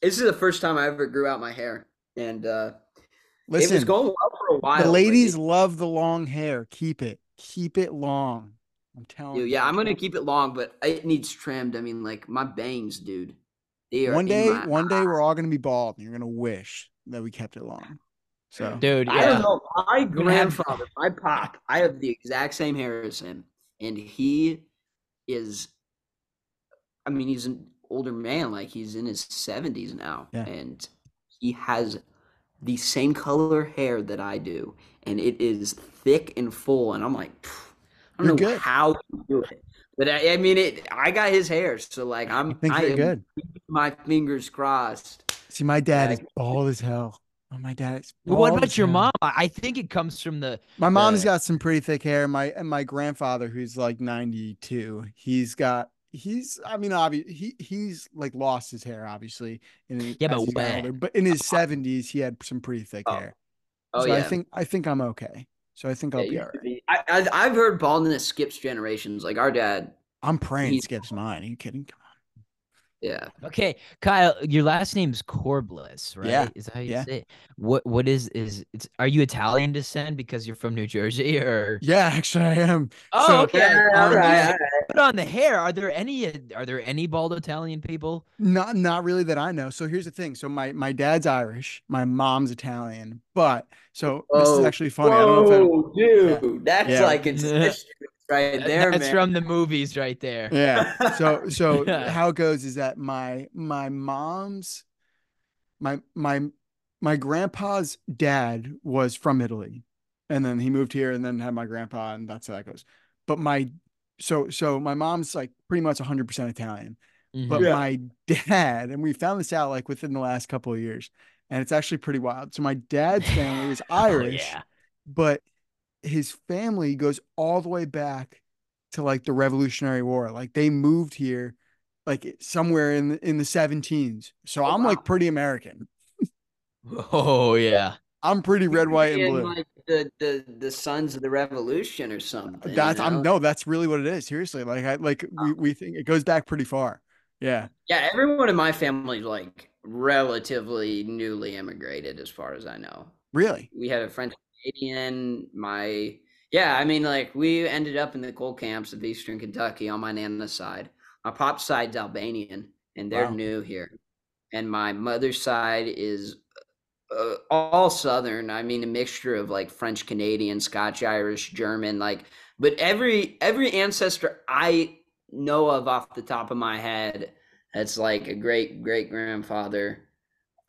This is the first time I ever grew out my hair, and uh it was Listen, going well for a while. the ladies it- love the long hair. Keep it. Keep it long. I'm telling Dude, you. yeah, I'm gonna keep it long, but it needs trimmed. I mean, like my bangs, dude. They are One day, my one day, we're all gonna be bald, and you're gonna wish that we kept it long. So dude. I don't know. My grandfather, my pop, I have the exact same hair as him, and he is. I mean, he's an older man, like he's in his seventies now, Yeah. and he has the same color hair that I do, and it is thick and full, and I'm like, "Phew, I don't You're know good. how to do it, but I, I mean, it. I got his hair, so like I'm. I think I you're am good. My fingers crossed. See, my dad is bald as hell. Oh, my dad is. Well, what about your hell. mom? I I think it comes from the. My mom's the- got some pretty thick hair. My and my grandfather, who's like 92, he's got he's I mean, obviously he he's like lost his hair, obviously. In his, Yeah, but older. but in his uh, uh. 70s, he had some pretty thick Oh. hair. Oh so yeah. I think I think I'm okay. So I think i'll be all right be, I, I, i've heard baldness skips generations. Like our dad. I'm praying He- skips mine. Are you kidding? Come Yeah. Okay, Kyle, your last name's Corbliss, right? Yeah, Is that how you yeah. say it? What what is is it's are you Italian descent because you're from New Jersey or. Yeah, actually I am. Oh, So- okay. Yeah, all um, right, all right. Put on the hair. Are there any are there any bald Italian people? Not not really that I know. So here's the thing. So my my dad's Irish, my mom's Italian, but so this is Oh, actually funny. I don't know if Whoa, dude, that's Yeah. like incestuous <laughs> right there, That's man. from the movies right there. Yeah. So <laughs> so Yeah. how it goes is that my my mom's my my my grandpa's dad was from Italy, and then he moved here and then had my grandpa, and that's how that goes. But my so so my mom's like pretty much 100 percent Italian. but Mhm. Yeah. my dad and we found this out like within the last couple of years and it's actually pretty wild so my dad's family is <laughs> Oh, irish yeah. but his family goes all the way back to like the revolutionary war. Like they moved here like somewhere in the, in the 17s so Oh, i'm like pretty american. <laughs> Oh yeah. i'm pretty red white and blue. Like the, the the sons of the revolution or something. that's you i'm no that's really what it is seriously. Like i like we, we think it goes back pretty far. Yeah. Yeah, everyone in my family like relatively newly immigrated, as far as I know. really? We had a French Canadian. My yeah, I mean, like we ended up in the coal camps of Eastern Kentucky on my nana's side. My pop's side's Albanian, and they're Wow. new here. And my mother's side is uh, all Southern. I mean, a mixture of like French Canadian, Scotch Irish, German. Like, but every every ancestor I know of off the top of my head, that's like a great great grandfather.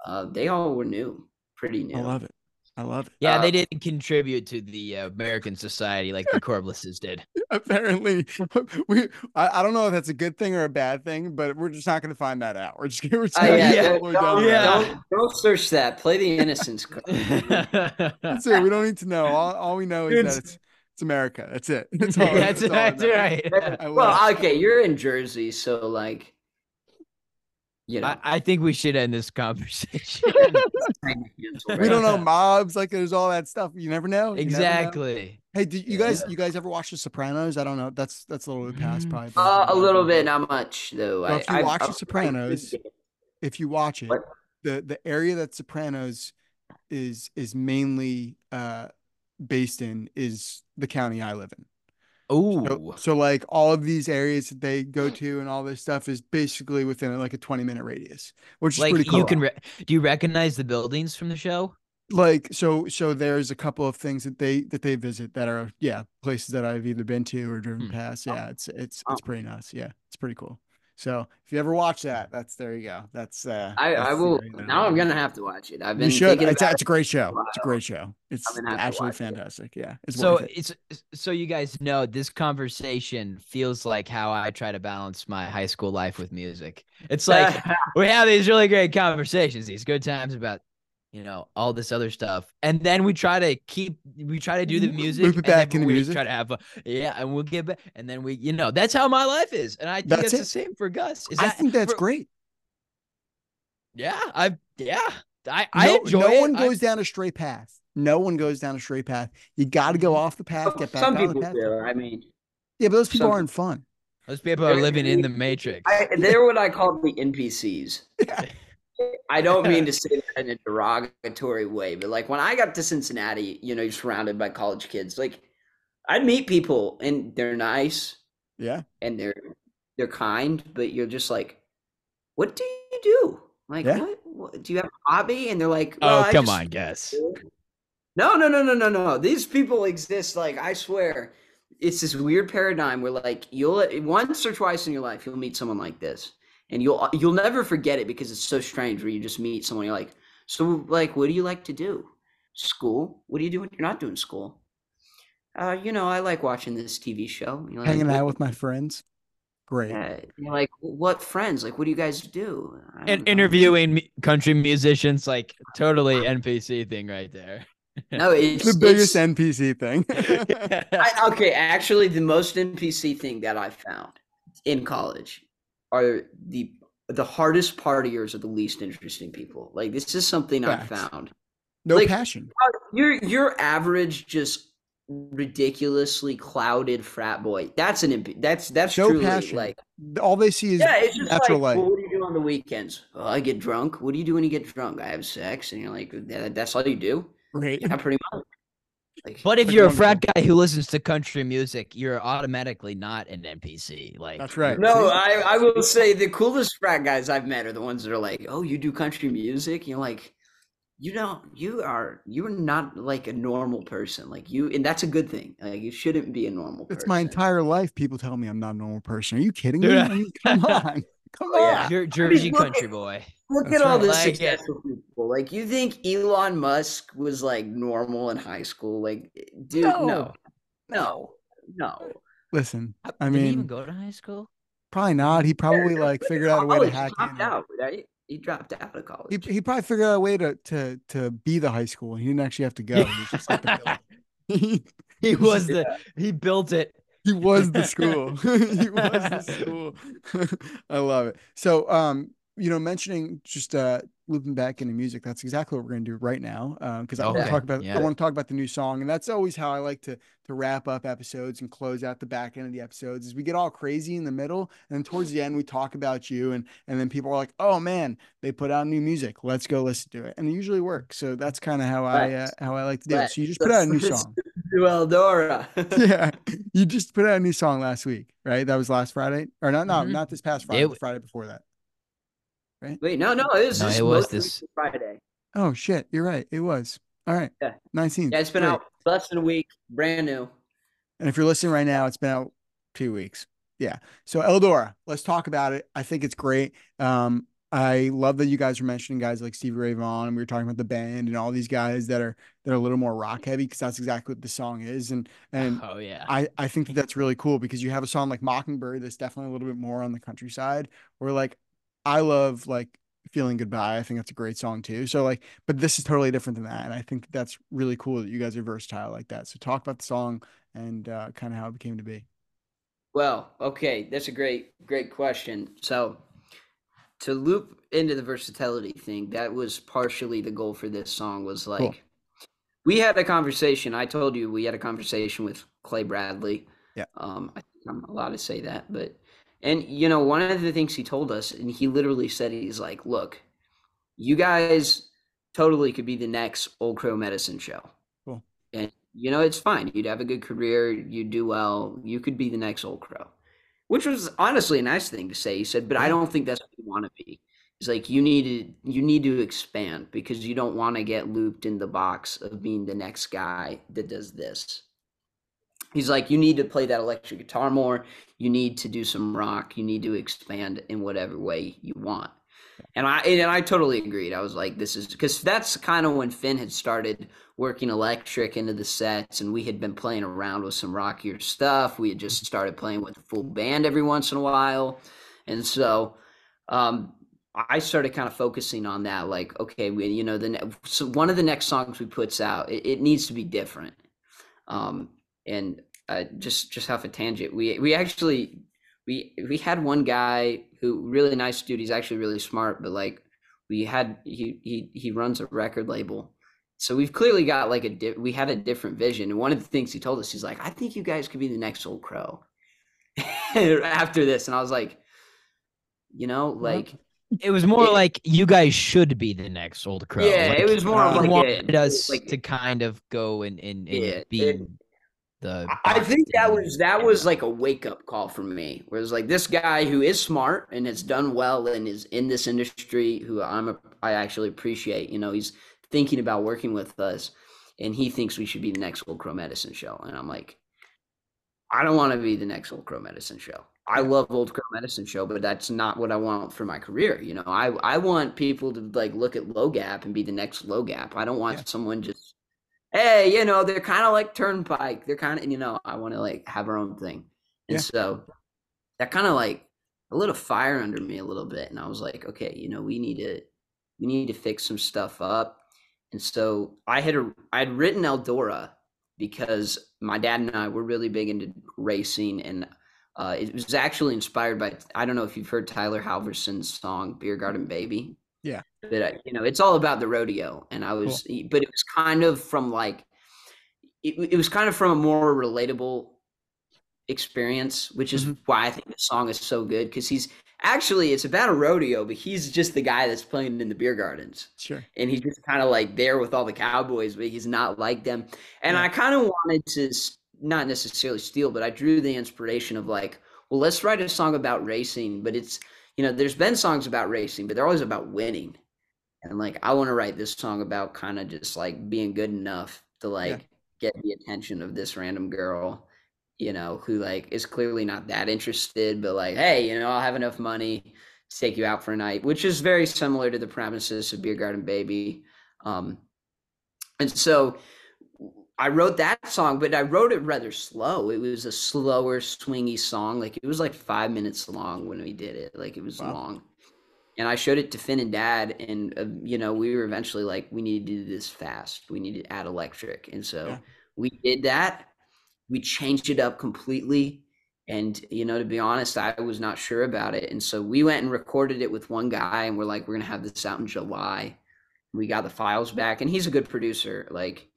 Uh, they all were new, pretty new. i love it i love it Yeah, Uh, they didn't contribute to the uh, American society like the Corblises did. <laughs> apparently <laughs> we I, I don't know if that's a good thing or a bad thing but we're just not going to find that out we're just, we're just Uh, gonna yeah, yeah. don't, down don't, Yeah. don't, don't search that. Play the innocence <laughs> card. that's it we don't need to know all, all we know is Dude, that it's it's america that's it that's all, that's, all that's know. right. Well, okay, you're in Jersey, so like, you know, I, I think we should end this <laughs> conversation. <laughs> we don't know mobs like there's all that stuff you never know You never know. exactly. hey did you Yeah. guys you guys ever watch the sopranos i don't know that's that's a little bit past Mm. probably Uh, a little bit, not much though. Well, I, if you I, watch I- The Sopranos- if you watch it What? the the area that sopranos is is mainly uh based in is the county i live in Oh, So, so like all of these areas that they go to and all this stuff is basically within like a 20 minute radius, which is pretty cool. you can. Re- do you recognize the buildings from the show? like so so there's a couple of things that they that they visit that are yeah places that I've either been to or driven Hmm. past. Yeah, it's it's Oh. it's pretty nice. Yeah, it's pretty cool. So if you ever watch that, that's there you go. That's uh I, that's I will. right note. Now I'm gonna have to watch it. I've been You should. It's, it's a great show. It's a great show. It's I'm gonna have to absolutely watch it. fantastic. Yeah, it's so it. it's so you guys know this conversation feels like how I try to balance my high school life with music. It's like <laughs> we have these really great conversations, these good times about you know all this other stuff, and then we try to keep we try to do the Loop music, it back then into we music. Try to have fun. yeah, and we'll get back, and then we you know that's how my life is, and I think That's that's, the same for Gus. Is I that think that's for- great. Yeah, I yeah I I no, enjoy no it. one I- goes down a straight path. No one goes down a straight path. You got to go mm-hmm. off the path, get back Some on the people do. I mean, Yeah, but those people some aren't fun. those people are living in the matrix. I, they're what I call the NPCs. <laughs> Yeah. I don't mean to <laughs> say that in a derogatory way, but like when I got to Cincinnati, you know, you're surrounded by college kids. Like, I'd meet people and they're nice Yeah. and they're they're kind, but you're just like, what do you do? Like, Yeah. what, what? Do you have a hobby? And they're like, well, oh I come just- on, Gus. No, no, no, no, no, no. These people exist. Like I swear, it's this weird paradigm where like you'll once or twice in your life you'll meet someone like this, and you'll you'll never forget it because it's so strange. Where you just meet someone, you're like, so like, what do you like to do? School? What do you do when you're not doing school? Uh, you know, I like watching this TV show. You're Hanging "What- out with my friends. Great. Yeah, you're like, what friends? Like, what do you guys do? And know." interviewing country musicians, like <laughs> totally NPC thing right there. No, <laughs> it's the biggest it's- NPC thing. <laughs> I, okay, actually, the most NPC thing that I found in college are the the hardest partiers are the least interesting people. Like this is something I found. no Like- passion. Uh, your your average just ridiculously clouded frat boy. That's an imp- That's that's No truly passion. like All they see is yeah. It's just natural like, well, what do you do on the weekends? Oh, I get drunk. What do you do when you get drunk? I have sex, and you're like, "Yeah, that's all you do. Right. Yeah, pretty much. Like, But if you're a frat thing. guy who listens to country music, you're automatically not an NPC. Like That's right. No, I, I will say the coolest frat guys I've met are the ones that are like, "Oh, you do country music?" You're like, you don't, you are, you are not like a normal person. Like you, and that's a good thing. Like you shouldn't be a normal. Person. It's my entire life. People tell me I'm not a normal person. Are you kidding me? I mean, come <laughs> on. Come Oh, yeah. on. Jer- Jersey look country at- boy. Look That's at all right. the Like it. successful people. Like you think Elon Musk was like normal in high school? Like, eh, dude, no, No. no, no. Listen, I Did he even mean, go to high school? probably not. He probably like figured out a way to hack dropped in. out, right? He dropped out of college. He, he probably figured out a way to to to be the high school. He didn't actually have to go. He was just like the <laughs> he, He was the he built it. He was the school. <laughs> <laughs> he was the school. <laughs> I love it. So um, you know, mentioning just uh looping back into music, that's exactly what we're gonna do right now. Um, because I want to talk about yeah. I want to talk about the new song, and that's always how I like to to wrap up episodes and close out the back end of the episodes is we get all crazy in the middle, and then towards the end we talk about you, and and then people are like, oh man, they put out new music, let's go listen to it, and it usually works. So that's kind of how I uh, how I like to do it. So you just put out a new song. To Eldora. <laughs> yeah, you just put out a new song last week, right? That was last Friday, or not? No, Mhm. not this past Friday. It the Friday before that. Right? Wait, no, no, it was, No, this it was this- Friday. Oh shit, you're right. It was. All right. Yeah. 19th. Yeah, it's been Great. out less than a week, brand new. And if you're listening right now, it's been out two weeks. Yeah. So Eldora, let's talk about it. I think it's great. Um, I love that you guys are mentioning guys like Stevie Ray Vaughan, and we were talking about the band and all these guys that are that are a little more rock heavy because that's exactly what the song is. And and oh yeah. I, I think that that's really cool because you have a song like Mockingbird that's definitely a little bit more on the countryside where like I love like feeling goodbye. I think that's a great song too. So like, but this is totally different than that. And I think that's really cool that you guys are versatile like that. So talk about the song and uh, kind of how it came to be. Well, okay, that's a great, great question. So, to loop into the versatility thing, that was partially the goal for this song. Was like, we had a conversation. I told you we had a conversation with Clay Bradley. Yeah. Um, I think I'm allowed to say that, but and you know, one of the things he told us, and he literally said, he's like, "Look, you guys totally could be the next Old Crow Medicine show." Cool. And you know, it's fine. You'd have a good career. You'd do well. You could be the next Old Crow, which was honestly a nice thing to say. He said, "But I don't think that's what you want to be." He's like, you need to you need to expand because you don't want to get looped in the box of being the next guy that does this. He's like, you need to play that electric guitar more. You need to do some rock. You need to expand in whatever way you want. And I and I totally agreed. I was like, this is because that's kind of when Phin had started working electric into the sets, and we had been playing around with some rockier stuff. We had just started playing with a full band every once in a while, and so um, I started kind of focusing on that. Like, okay, we, you know, the so one of the next songs we puts out, it, it needs to be different. Um, and uh, just just off a tangent, we we actually we we had one guy who really nice dude. He's actually really smart, but like we had he he he runs a record label. So we've clearly got like a di- we had a different vision. And one of the things he told us, he's like, I think you guys could be the next Old Crow <laughs> after this. And I was like, you know, like it was more it, like you guys should be the next Old Crow. Yeah, like, it was more like wanted us like, to kind of go and and, and yeah, be it, the I think that was that was like a wake up call for me. Where it's like this guy who is smart and has done well and is in this industry, who I'm a, I actually appreciate. You know, he's thinking about working with us, and he thinks we should be the next Old Crow Medicine Show. And I'm like, I don't want to be the next Old Crow Medicine Show. I love Old Crow Medicine Show, but that's not what I want for my career. You know, I I want people to like look at Low Gap and be the next Low Gap. I don't want yeah. someone just hey, you know, they're kind of like Turnpike. They're kind of, you know, I want to like have our own thing. And yeah. so that kind of like a little fire under me a little bit. And I was like, okay, you know, we need to, we need to fix some stuff up. And so I had, a, I had written Eldora because my dad and I were really big into racing and uh, it was actually inspired by I don't know if you've heard Tyler Halverson's song "Beer Garden Baby." Yeah. But uh, you know, it's all about the rodeo, and I was, cool. but it was kind of from like, it, it was kind of from a more relatable experience, which is mm-hmm. why I think the song is so good because he's actually it's about a rodeo, but he's just the guy that's playing in the beer gardens. Sure. And he's just kind of like there with all the cowboys, but he's not like them. And yeah. I kind of wanted to not necessarily steal, but I drew the inspiration of like, well, let's write a song about racing, but it's you know, there's been songs about racing, but they're always about winning. And like, I want to write this song about kind of just like being good enough to like yeah. get the attention of this random girl, you know, who like is clearly not that interested, but like, hey, you know, I'll have enough money to take you out for a night, which is very similar to the premises of Beer Garden Baby. Um, and so I wrote that song, but I wrote it rather slow. It was a slower, swingy song. Like it was like five minutes long when we did it. Like it was wow. long. And I showed it to Phin and Dad, and uh, you know we were eventually like, we need to do this fast. We need to add electric, and so yeah. we did that. We changed it up completely, and you know to be honest, I was not sure about it, and so we went and recorded it with one guy, and we're like, we're gonna have this out in July. We got the files back, and he's a good producer. Like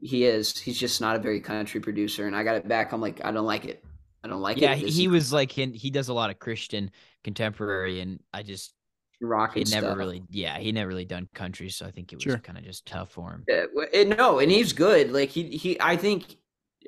he is. He's just not a very country producer. And I got it back. I'm like, I don't like it. I don't like yeah, it. Yeah, he was like he, he does a lot of Christian contemporary, and I just rock. He never stuff. really, yeah, he never really done country, so I think it was sure. kind of just tough for him. Yeah, and no, and he's good. Like he he, I think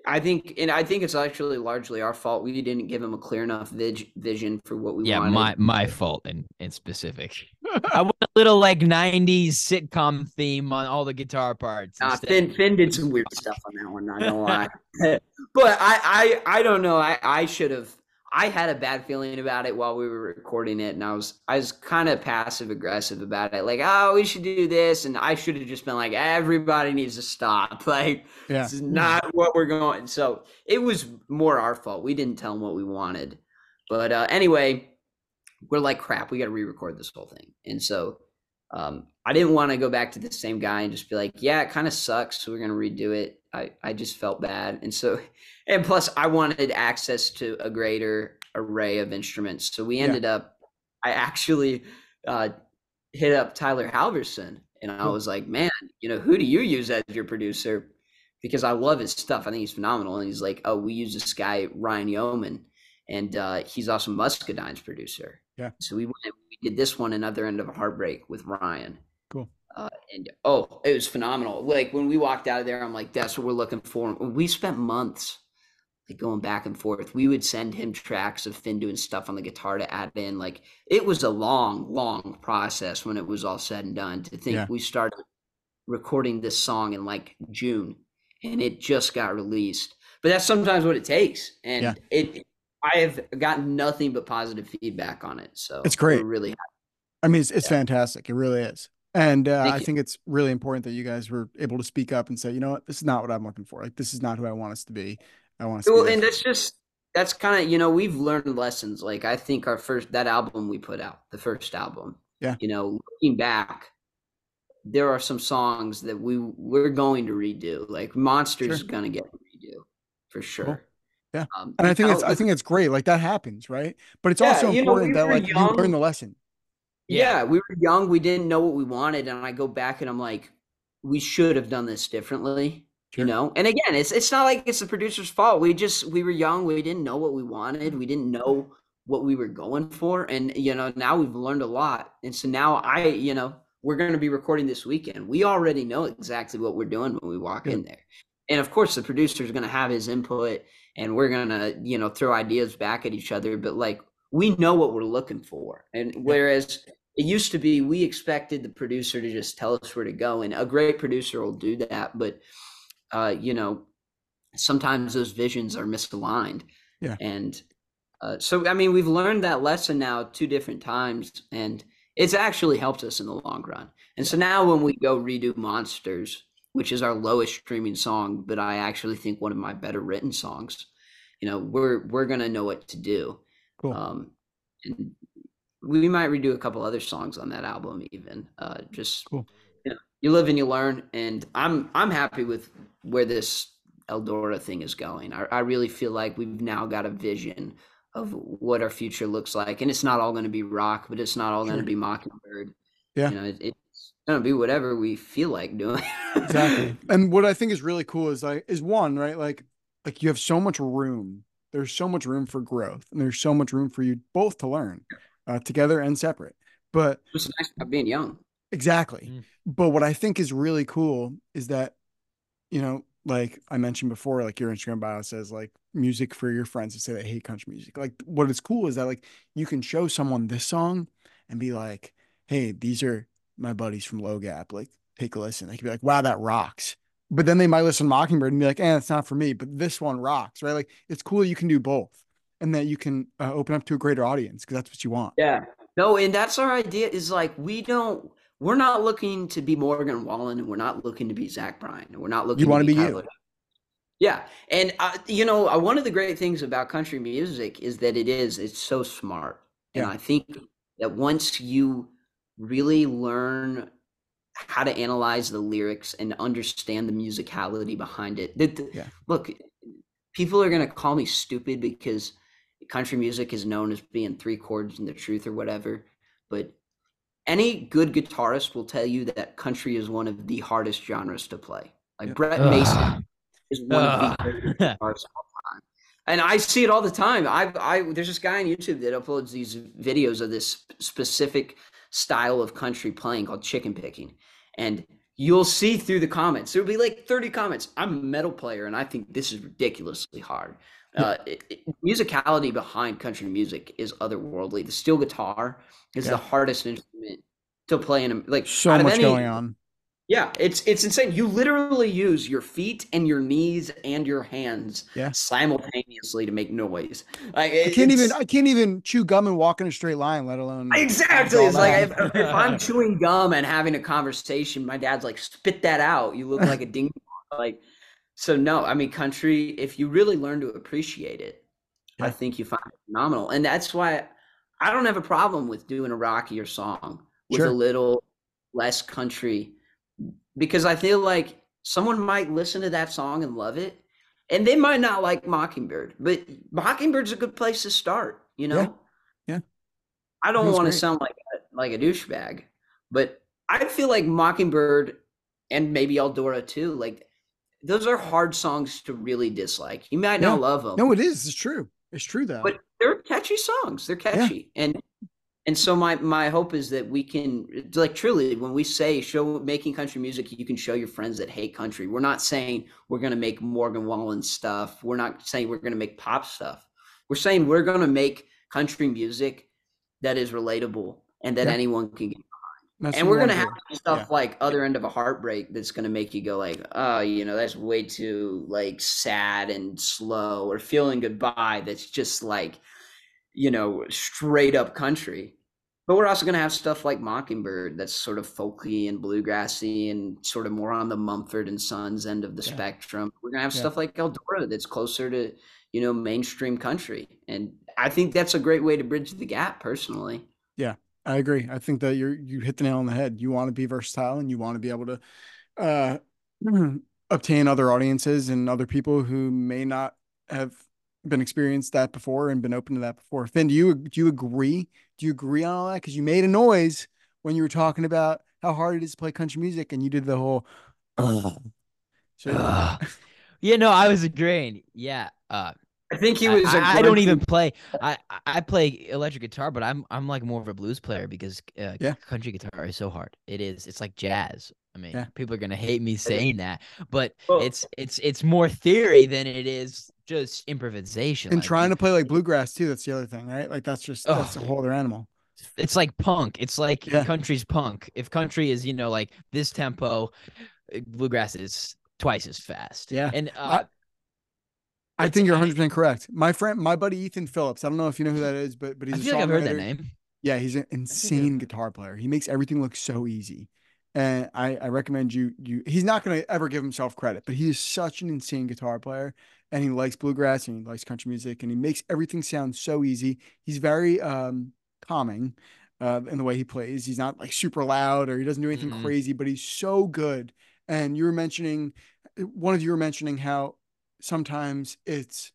I think, and I think it's actually largely our fault. We didn't give him a clear enough vig- vision for what we yeah, wanted. my my fault in in specific. <laughs> I want a little like '90s sitcom theme on all the guitar parts. Uh, Phin Phin did some weird stuff on that one. Not gonna lie, <laughs> but I I I don't know. I I should have I had a bad feeling about it while we were recording it, and I was I was kind of passive aggressive about it, like, oh, we should do this, and I should have just been like, everybody needs to stop, <laughs> like, yeah. this is not what we're going. So it was more our fault. We didn't tell them what we wanted, but uh, anyway, we're like, crap, we got to re-record this whole thing, and so um, I didn't want to go back to the same guy and just be like, yeah, it kind of sucks, so we're gonna redo it. I I just felt bad, and so and plus I wanted access to a greater array of instruments. So we ended yeah. up I actually uh, hit up Tyler Halverson and I was like, man, you know, who do you use as your producer? Because I love his stuff. I think he's phenomenal. And he's like, oh, we use this guy, Ryan Youmans, and uh, he's also Muscadine's producer. Yeah. So we went, we did this one, Another End of a Heartbreak with Ryan. Cool. Uh, and oh, it was phenomenal. Like when we walked out of there, I'm like, that's what we're looking for. We spent months like going back and forth. We would send him tracks of Phin doing stuff on the guitar to add in. Like it was a long, long process when it was all said and done. To think Yeah. we started recording this song in like June and it just got released. But that's sometimes what it takes. And Yeah. it I have gotten nothing but positive feedback on it. So It's great. really I mean, it's, it's Yeah. fantastic. It really is. And uh, I think it's really important that you guys were able to speak up and say, you know what, this is not what I'm looking for. Like, this is not who I want us to be. I want to well, and that's just that's kind of you know we've learned lessons. Like I think our first that album we put out, the first album. Yeah. You know, looking back, there are some songs that we we're going to redo. Like Monsters Sure. is going to get a redo for sure. Yeah. Um, And I think it's I think it's great. Like that happens, right? But it's Yeah, also you know, important we that like you learn the lesson. yeah, we were young. We didn't know what we wanted, and I go back and I'm like, we should have done this differently. Sure. You know, and again, it's it's not like it's the producer's fault. We just we were young. We didn't know what we wanted. We didn't know what we were going for, and you know, now we've learned a lot. And so now I, you know, we're going to be recording this weekend. We already know exactly what we're doing when we walk Good. in there, and of course, the producer is going to have his input, and we're going to, you know, throw ideas back at each other. But like, we know what we're looking for, and whereas it used to be we expected the producer to just tell us where to go and a great producer will do that but uh you know sometimes those visions are misaligned Yeah. and uh, so i mean we've learned that lesson now two different times and it's actually helped us in the long run and so now when we go redo monsters which is our lowest streaming song but i actually think one of my better written songs you know we're we're gonna know what to do Cool. um and we might redo a couple other songs on that album even uh just Cool. You live and you learn and i'm i'm happy with where this eldora thing is going i, I really feel like we've now got a vision of what our future looks like and it's not all going to be rock but it's not all going to be mockingbird Yeah. you know it, it's going to be whatever we feel like doing exactly. <laughs> And what I think is really cool is like is one, right? Like like you have so much room. There's so much room for growth and there's so much room for you both to learn uh, together and separate. But it's nice about being young exactly. Mm. But what I think is really cool is that, you know, like I mentioned before, like your Instagram bio says like music for your friends that say they hate country music. Like what is cool is that like you can show someone this song and be like, hey, these are my buddies from Low Gap. Like take a listen. They could be like, wow, that rocks. But then they might listen to Mockingbird and be like, eh, it's not for me. But this one rocks, right? Like it's cool you can do both and that you can uh, open up to a greater audience because that's what you want. Yeah. No, and that's our idea is like we don't we're not looking to be Morgan Wallen and we're not looking to be Zach Bryan. and We're not looking wanna be be you. Yeah. And uh, you know, uh, one of the great things about country music is that it is it's so smart. And Yeah. I think that once you really learn how to analyze the lyrics and understand the musicality behind it. that the- Yeah. Look, people are going to call me stupid because country music is known as being three chords and the truth or whatever. But any good guitarist will tell you that country is one of the hardest genres to play. Like. Brent Mason Ugh. is one of the greatest <laughs> guitarists of all time. And I see it all the time. I, I, there's this guy on YouTube that uploads these videos of this specific style of country playing called chicken picking, and you'll see through the comments. There'll be like 30 comments. I'm a metal player, and I think this is ridiculously hard. Uh, it, it- musicality behind country music is otherworldly. The steel guitar is Yeah. the hardest instrument to play in. A, like So much any- going on. yeah, it's it's insane. You literally use your feet and your knees and your hands Yeah. simultaneously to make noise. Like I can't even I can't even chew gum and walk in a straight line, let alone exactly. It's like if, if I'm <laughs> chewing gum and having a conversation, my dad's like, "Spit that out. You look like a ding." like, so no. I mean, country. If you really learn to appreciate it, I think you find it phenomenal, and that's why I don't have a problem with doing a rockier song with Sure. a little less country because I feel like someone might listen to that song and love it, and they might not like Mockingbird, but Mockingbird's a good place to start. You know, Yeah. I don't want to sound like a, like a douchebag, but I feel like Mockingbird and maybe Eldora too. Like those are hard songs to really dislike. You might not Yeah. love them, No, it is. It's true. It's true though. but they're catchy songs. They're catchy, and and so my my hope is that we can like truly when we say show making country music you can show your friends that hate country we're not saying we're going to make morgan wallen stuff we're not saying we're going to make pop stuff we're saying we're going to make country music that is relatable and that Yeah. anyone can get That's and we're gonna have stuff Yeah. like other end of a heartbreak that's gonna make you go like oh you know that's way too like sad and slow or feeling goodbye that's just like you know straight up country but we're also gonna have stuff like mockingbird that's sort of folky and bluegrassy and sort of more on the mumford and sons end of the Yeah. spectrum we're gonna have Yeah. stuff like eldora that's closer to you know mainstream country and i think that's a great way to bridge the gap personally I agree. I think that you're you hit the nail on the head. You want to be versatile and you want to be able to uh <clears throat> obtain other audiences and other people who may not have been experienced that before and been open to that before. Phin, do you do you agree? Do you agree on all that? Because you made a noise when you were talking about how hard it is to play country music and you did the whole <clears throat> so Ugh. yeah, no, I was agreeing. Yeah. Uh, i think he I- was a I, I don't even play. I I- I play electric guitar, but I'm I'm like more of a blues player because uh, Yeah. country guitar is so hard. It is. It's like jazz. I mean, Yeah. people are gonna hate me saying that, but Well- it's it's it's more theory than it is just improvisation. and like, trying to play like bluegrass too. That's the other thing, right? Like that's just that's a Oh. whole other animal. it's like punk. It's like Yeah. country's punk. If country is, you know, like this tempo, bluegrass is twice as fast. Yeah. And uh, I It's- think you're 100 percent correct. My friend, my buddy Ethan Phillips. I don't know if you know who that is, but but he's I a feel like I've heard that name. Yeah, he's an insane guitar player. He makes everything look so easy. And I, I recommend you you he's not gonna ever give himself credit, but he is such an insane guitar player and he likes bluegrass and he likes country music and he makes everything sound so easy. He's very um calming uh in the way he plays. He's not like super loud or he doesn't do anything Mhm. crazy, but he's so good. And you were mentioning one of you were mentioning how sometimes it's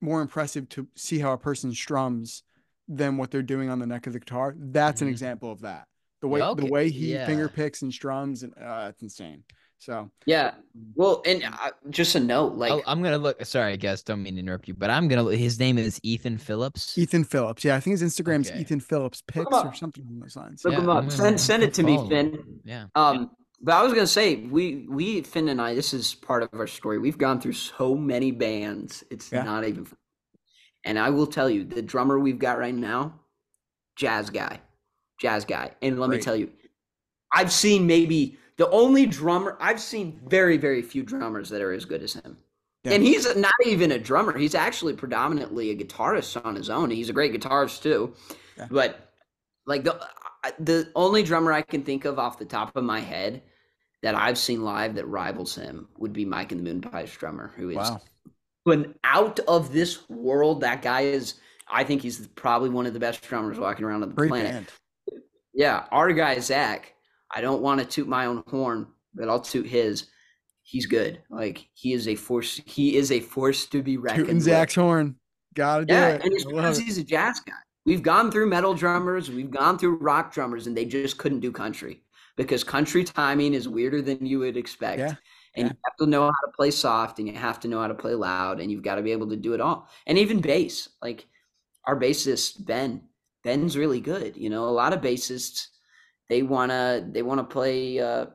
more impressive to see how a person strums than what they're doing on the neck of the guitar. That's an Mhm. example of that. The way Okay, the way he yeah. finger picks and strums and uh, it's insane. So Yeah. Well, and uh, just a note, like Oh, I'm gonna look. Sorry, I guess don't mean to interrupt you, but I'm gonna. look- His name is Ethan Phillips. Ethan Phillips, yeah, I think his Instagram's Okay. Ethan Phillips Picks or something along those lines. look Yeah, him up. gonna- Send send it to me, follow him. Phin. Yeah. Um, but I was gonna say we we Phin and I. This is part of our story. We've gone through so many bands. It's Yeah. not even. And I will tell you, the drummer we've got right now, jazz guy, jazz guy. And let me tell you, I've seen maybe the only drummer I've seen very very few drummers that are as good as him. Yeah. And he's not even a drummer. He's actually predominantly a guitarist on his own. He's a great guitarist too. Yeah. But like the the only drummer I can think of off the top of my head that I've seen live that rivals him would be Mike and the Moonpies drummer, who is Wow. when out of this world. That guy is. I think he's probably one of the best drummers walking around on the Great planet. band. Yeah, our guy Zach. I don't want to toot my own horn, but I'll toot his. He's good. Like he is a force. He is a force to be reckoned Tooting with. Zach's horn. Gotta do Yeah, it. and it's because he's a jazz guy. We've gone through metal drummers, we've gone through rock drummers, and they just couldn't do country because country timing is weirder than you would expect. Yeah, And yeah. you have to know how to play soft and you have to know how to play loud and you've got to be able to do it all. And even bass, like our bassist Ben, Ben's really good. You know, a lot of bassists they wanna they wanna play uh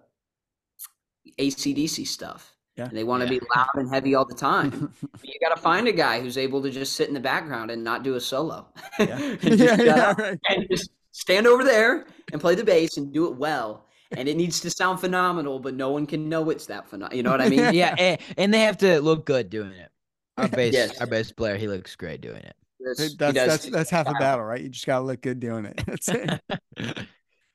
ACDC stuff. Yeah. And they want to Yeah. be <laughs> loud and heavy all the time. <laughs> you got to find a guy who's able to just sit in the background and not do a solo. yeah, <laughs> and, just shut yeah, right. and just stand over there and play the bass and do it well. And it needs to sound phenomenal, but no one can know it's that phenomenal. You know what I mean? <laughs> yeah, and, and they have to look good doing it. Our <laughs> bass, Yes. our bass player, he looks great doing it. That's, That's that's that's half a battle, right? You just gotta look good doing it. <laughs> That's it.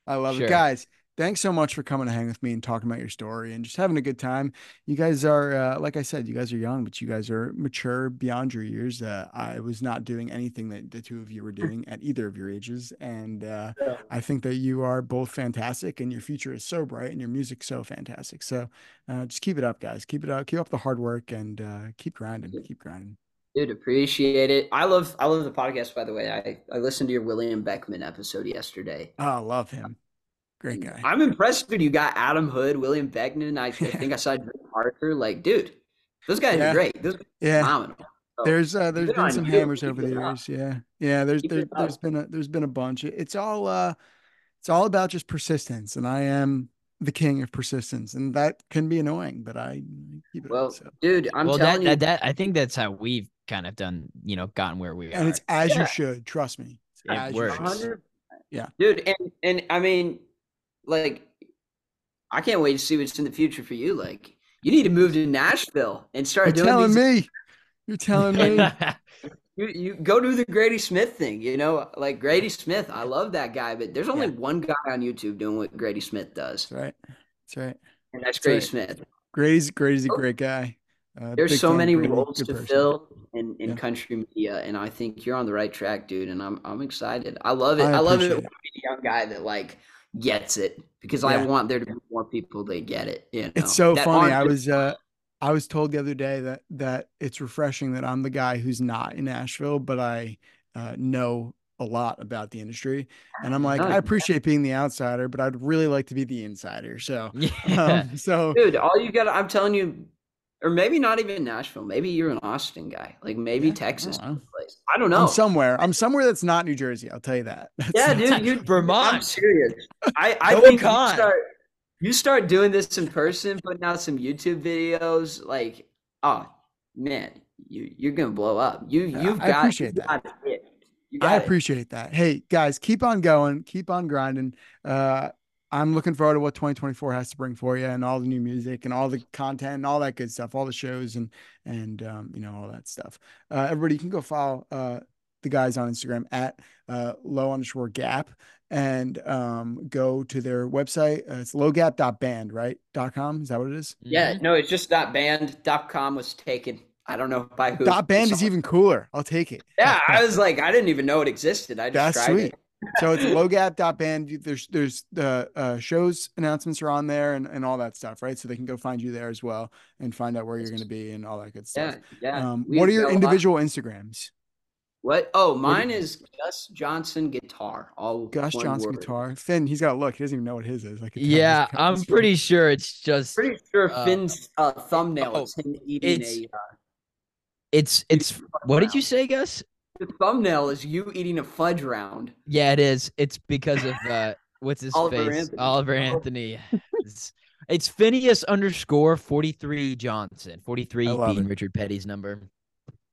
I love Sure. it. Guys, thanks so much for coming to hang with me and talking about your story and just having a good time. You guys are, uh, like I said, you guys are young, but you guys are mature beyond your years. Uh, I was not doing anything that the two of you were doing at either of your ages. And uh, <laughs> Yeah. I think that you are both fantastic and your future is so bright and your music's so fantastic. So uh, just keep it up, guys. Keep it up. Keep up the hard work and uh, keep grinding. Keep grinding. Dude, appreciate it. I love I love the podcast by the way. I, I listened to your William Beckmann episode yesterday. Oh, I love him. Great guy. I'm impressed dude. You got Adam Hood, William Beckmann. I, I think I saw Drake <laughs> Parker. Like, dude, those guys Yeah. are great. Those guys are Yeah. phenomenal. There's uh there's Good been some you. hammers Keep over the years. Yeah. Yeah, there's Keep there, it there's up. been a there's been a bunch. It's all uh it's all about just persistence and I am the king of persistence and that can be annoying, but I keep it Well, up. So. dude, I'm well, that, you, that that I think that's how we've kind of done, you know, gotten where we And are. And it's as Yeah. you should, trust me. It's It as you works. should. Yeah. dude, and and I mean, like, I can't wait to see what's in the future for you. Like, you need to move to Nashville and start You're doing telling these. me. You're telling me. <laughs> You, you go do the Grady Smith thing, you know, like Grady Smith. I love that guy, but there's only Yeah. one guy on YouTube doing what Grady Smith does, That's right. That's right. and that's That's Grady right. Smith. Grady's Grady's a Oh. great guy. Uh, There's so many roles to person. fill in, in Yeah. country media, and I think you're on the right track, dude. And I'm I'm excited. I love it. I I, love it it. a young guy that like gets it because I want there to be more people that get it. You know, It's so that funny. I was uh I was told the other day that that it's refreshing that I'm the guy who's not in Nashville, but I uh, know a lot about the industry. And I'm like, No, I appreciate being the outsider, but I'd really like to be the insider. So yeah. um, so dude. All you got, I'm telling you, or maybe not even Nashville. Maybe you're an Austin guy, like maybe Yeah, Texas don't know. place. I don't know. I'm somewhere. I'm somewhere that's not New Jersey. I'll tell you that. <laughs> That's- Yeah, dude, you Vermont. I'm serious. I <laughs> I think you start you start doing this in person, putting out some YouTube videos, like oh man, you you're gonna blow up. You Yeah, you've I got appreciate you that. it. You I got it. appreciate that. Hey guys, keep on going, keep on grinding. Uh, I'm looking forward to what 2024 has to bring for you, and all the new music, and all the content, and all that good stuff, all the shows, and and um, you know all that stuff. Uh, everybody, you can go follow uh, the guys on Instagram at uh, low underscore gap, and um, go to their website. Uh, it's lowgap.band, right? Dot com. Is that what it is? Yeah, Mhm. no, it's just dot band. Dot com was taken. I don't know by who. Dot band is even cooler. I'll take it. Yeah, I was like, I didn't even know it existed. I just That's tried sweet. it. So it's lowgap.band. You- There's there's the uh, shows announcements are on there and, and all that stuff, right? So they can go find you there as well and find out where you're going to be and all that good stuff. yeah. Um, what are your got a lot- individual Instagrams? What? Oh, mine is Gus Johnson guitar. All Gus Johnson word. guitar. Phin, he's got a look. He doesn't even know what his is. I could tell he's Yeah, I'm scared. pretty sure it's just Pretty sure Uh, Phin's uh, thumbnail oh, is him eating it's- a. Uh, it's it's what did you say, Gus? The thumbnail is you eating a fudge round. Yeah, it is. It's because of uh <laughs> what's his Oliver face? Anthony. Oliver Oh. Anthony. <laughs> It's, it's Phineas underscore 43 Johnson. 43 being it. Richard Petty's number.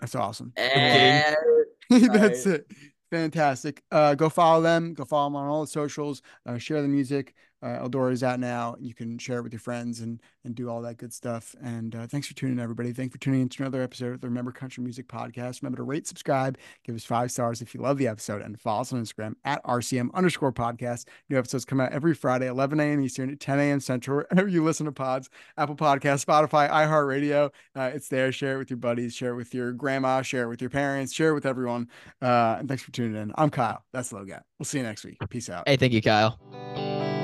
That's awesome. Eh, <laughs> That's Right. it. Fantastic. Uh, go follow them. Go follow them on all the socials. Uh, share the music. Uh, Eldora is out now. You can share it with your friends and and do all that good stuff. And uh, thanks for tuning in, everybody. Thanks for tuning in to another episode of the Remember Country Music Podcast. Remember to rate, subscribe, give us five stars if you love the episode, and follow us on Instagram at RCM underscore podcast. New episodes come out every Friday, 11 a.m. Eastern, 10 a.m. Central, <laughs> wherever you listen to pods, Apple Podcast, Spotify, iHeartRadio. Uh, it's there. Share it with your buddies, share it with your grandma, share it with your parents, share it with everyone. Uh, and thanks for tuning in. I'm Kyle. That's Low Gap. We'll see you next week. Peace out. Hey, thank you, Kyle.